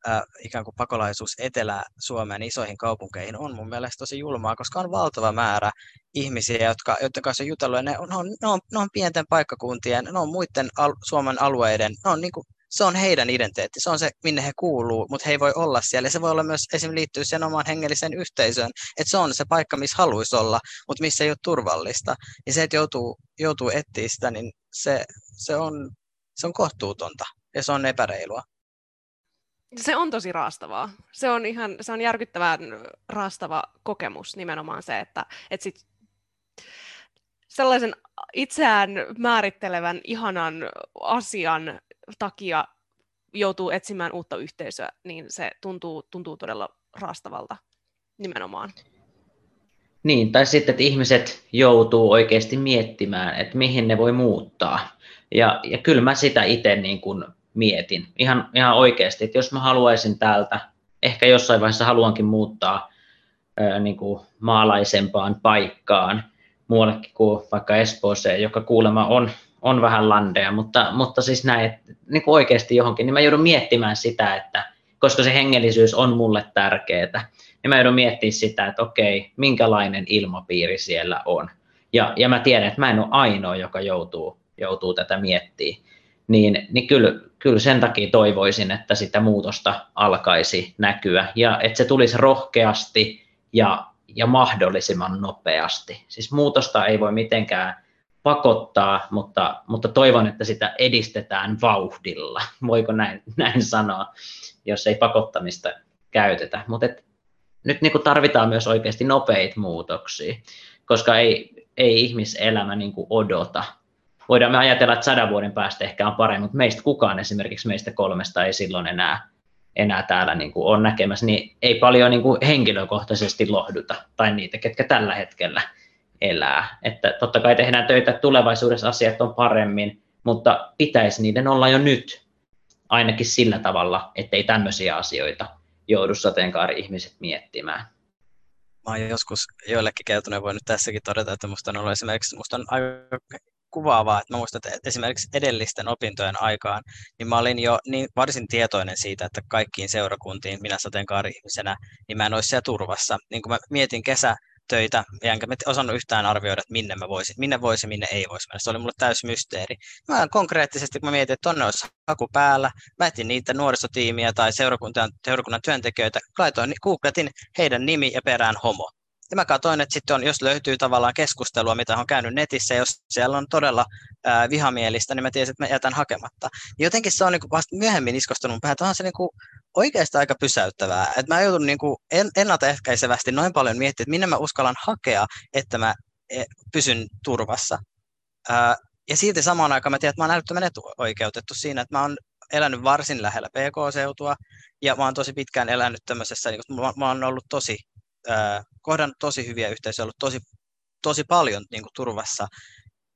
äh, ikään kuin pakolaisuus Etelä-Suomen isoihin kaupunkeihin on mun mielestä tosi julmaa, koska on valtava määrä ihmisiä, jotka, joiden kanssa on jutellut, ja ne on, ne on, ne on, ne on pienten paikkakuntien, ne on muiden al, Suomen alueiden, ne on niin kuin, se on heidän identiteetti, se on se, minne he kuuluu, mutta he ei voi olla siellä. Ja se voi olla myös esimerkiksi liittyä sen omaan hengelliseen yhteisöön, että se on se paikka, missä haluaisi olla, mutta missä ei ole turvallista. Ja se, että joutuu, joutuu etsiä sitä, niin se, se, on, se on kohtuutonta ja se on epäreilua. Se on tosi raastavaa. Se on ihan, se on järkyttävän raastava kokemus nimenomaan se, että, että sit sellaisen itseään määrittelevän ihanan asian takia joutuu etsimään uutta yhteisöä, niin se tuntuu, tuntuu todella raastavalta nimenomaan. Niin, tai sitten, että ihmiset joutuu oikeasti miettimään, että mihin ne voi muuttaa. Ja, ja kyllä mä sitä itse niin kuin mietin ihan, ihan oikeasti, että jos mä haluaisin täältä, ehkä jossain vaiheessa haluankin muuttaa ää, niin kuin maalaisempaan paikkaan, muuallekin kuin vaikka Espooseen, joka kuulemma on, on vähän landeja, mutta, mutta siis näin, että niin kuin oikeasti johonkin, niin mä joudun miettimään sitä, että koska se hengellisyys on mulle tärkeää, niin mä joudun miettimään sitä, että okei, minkälainen ilmapiiri siellä on. Ja, ja mä tiedän, että mä en ole ainoa, joka joutuu, joutuu tätä miettimään. Niin, niin kyllä, kyllä sen takia toivoisin, että sitä muutosta alkaisi näkyä ja että se tulisi rohkeasti ja, ja mahdollisimman nopeasti. Siis muutosta ei voi mitenkään pakottaa, mutta, mutta toivon, että sitä edistetään vauhdilla. Voiko näin, näin sanoa, jos ei pakottamista käytetä. Mutta nyt niin kuin tarvitaan myös oikeasti nopeita muutoksia, koska ei, ei ihmiselämä niin kuin odota. Voidaan me ajatella, että sadan vuoden päästä ehkä on paremmin, mutta meistä kukaan esimerkiksi meistä kolmesta ei silloin enää, enää täällä niin kuin on näkemässä, niin ei paljon niin kuin henkilökohtaisesti lohduta, tai niitä, ketkä tällä hetkellä elää. Että totta kai tehdään töitä, että tulevaisuudessa asiat on paremmin, mutta pitäisi niiden olla jo nyt, ainakin sillä tavalla, ettei tämmöisiä asioita joudu sateenkaari-ihmiset miettimään. Mä oon joskus joillekin kertonut, voin nyt tässäkin todeta, että musta on ollut esimerkiksi, musta on aika kuvaavaa, että mä muistan, että esimerkiksi edellisten opintojen aikaan, niin mä olin jo niin varsin tietoinen siitä, että kaikkiin seurakuntiin minä sateenkaari-ihmisenä, niin mä en olisi siellä turvassa. Niin kun mä mietin kesä, töitä, enkä mä osannut yhtään arvioida, että minne mä voisin, minne voisi, minne ei voisi mennä. Se oli mulle täys mysteeri. Mä konkreettisesti, kun mä mietin, että tonne olisi haku päällä, mä etin niitä nuorisotiimiä tai seurakunnan työntekijöitä, laitoin, googletin heidän nimi ja perään homo. Ja mä katsoin, että sitten on, jos löytyy tavallaan keskustelua, mitä on käynyt netissä, jos siellä on todella ää, vihamielistä, niin mä tiesin, että mä jätän hakematta. Jotenkin se on niin vasta myöhemmin iskostunut päähän, että on se niin kuin oikeastaan aika pysäyttävää. Että mä joudun niin kuin ennaltaehkäisevästi noin paljon miettimään, että minne mä uskallan hakea, että mä e, pysyn turvassa. Ää, ja silti samaan aikaan mä tiedän, että mä oon älyttömän etuoikeutettu siinä, että mä oon elänyt varsin lähellä PK-seutua, ja mä oon tosi pitkään elänyt tämmöisessä, niin kuin, mä, mä oon ollut tosi kohdannut tosi hyviä yhteisöjä, ollut tosi, tosi paljon niin kuin, turvassa,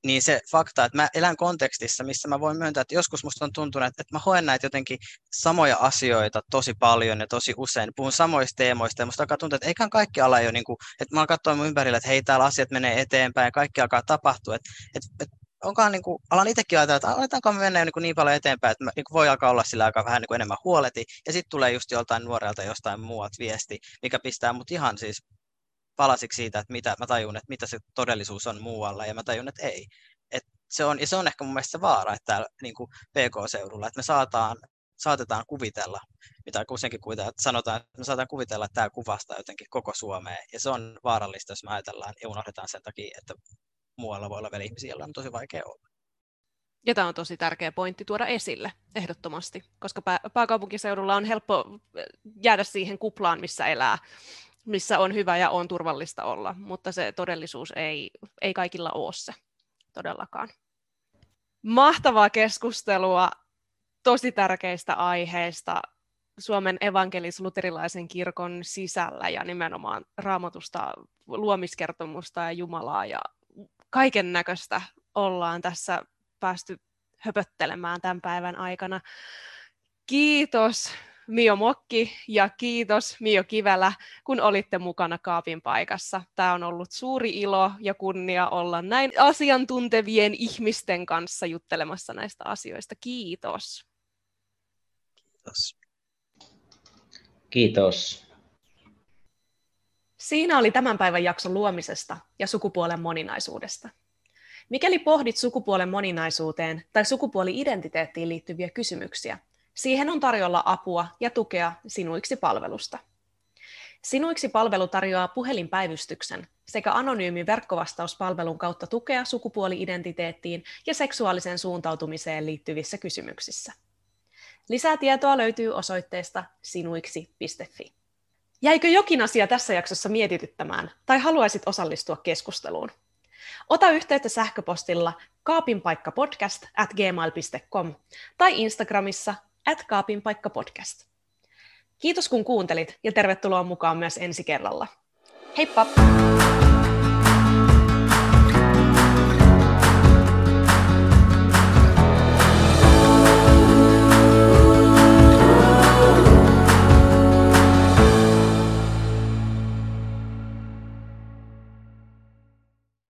niin se fakta, että mä elän kontekstissa, missä mä voin myöntää, että joskus musta on tuntunut, että, mä hoen näitä jotenkin samoja asioita tosi paljon ja tosi usein, puhun samoista teemoista, ja musta alkaa tuntua, että eiköhän kaikki ala jo, niin kuin, että mä katsoin mun ympärillä, että hei, täällä asiat menee eteenpäin ja kaikki alkaa tapahtua, että, että, että onkohan niin kuin, alan itsekin ajatella, että aletaanko me mennä niin, niin paljon eteenpäin, että niin voi alkaa olla sillä aika vähän niin kuin enemmän huoleti, ja sitten tulee just joltain nuorelta jostain muualta viesti, mikä pistää mut ihan siis palasiksi siitä, että mitä mä tajun, että mitä se todellisuus on muualla, ja mä tajun, että ei. Et se on, ja se on ehkä mun mielestä se vaara, että täällä niin kuin PK-seudulla, että me saataan, saatetaan kuvitella, mitä useinkin kuvitellaan, että sanotaan, että me saatetaan kuvitella, että tämä kuvastaa jotenkin koko Suomea, ja se on vaarallista, jos me ajatellaan ja unohdetaan sen takia, että muualla voi olla vielä ihmisiä, joilla on tosi vaikea olla. Ja tämä on tosi tärkeä pointti tuoda esille, ehdottomasti, koska pääkaupunkiseudulla on helppo äh, jäädä siihen kuplaan, missä elää, missä on hyvä ja on turvallista olla, mutta se todellisuus ei, ei kaikilla ole se todellakaan. Mahtavaa keskustelua tosi tärkeistä aiheista Suomen evankelis-luterilaisen kirkon sisällä ja nimenomaan raamatusta, luomiskertomusta ja Jumalaa ja kaiken näköistä ollaan tässä päästy höpöttelemään tämän päivän aikana. Kiitos Mio Mokki ja kiitos Mio Kivelä, kun olitte mukana Kaapin paikassa. Tämä on ollut suuri ilo ja kunnia olla näin asiantuntevien ihmisten kanssa juttelemassa näistä asioista. Kiitos. Kiitos. Kiitos. Siinä oli tämän päivän jakson luomisesta ja sukupuolen moninaisuudesta. Mikäli pohdit sukupuolen moninaisuuteen tai sukupuoli-identiteettiin liittyviä kysymyksiä, siihen on tarjolla apua ja tukea Sinuiksi palvelusta. Sinuiksi palvelu tarjoaa puhelinpäivystyksen sekä anonyymin verkkovastauspalvelun kautta tukea sukupuoli-identiteettiin ja seksuaaliseen suuntautumiseen liittyvissä kysymyksissä. Lisää tietoa löytyy osoitteesta sinuiksi.fi. Jäikö jokin asia tässä jaksossa mietityttämään tai haluaisit osallistua keskusteluun? Ota yhteyttä sähköpostilla kaapinpaikkapodcast at gmail.com tai Instagramissa at kaapinpaikkapodcast. Kiitos kun kuuntelit ja tervetuloa mukaan myös ensi kerralla. Heippa!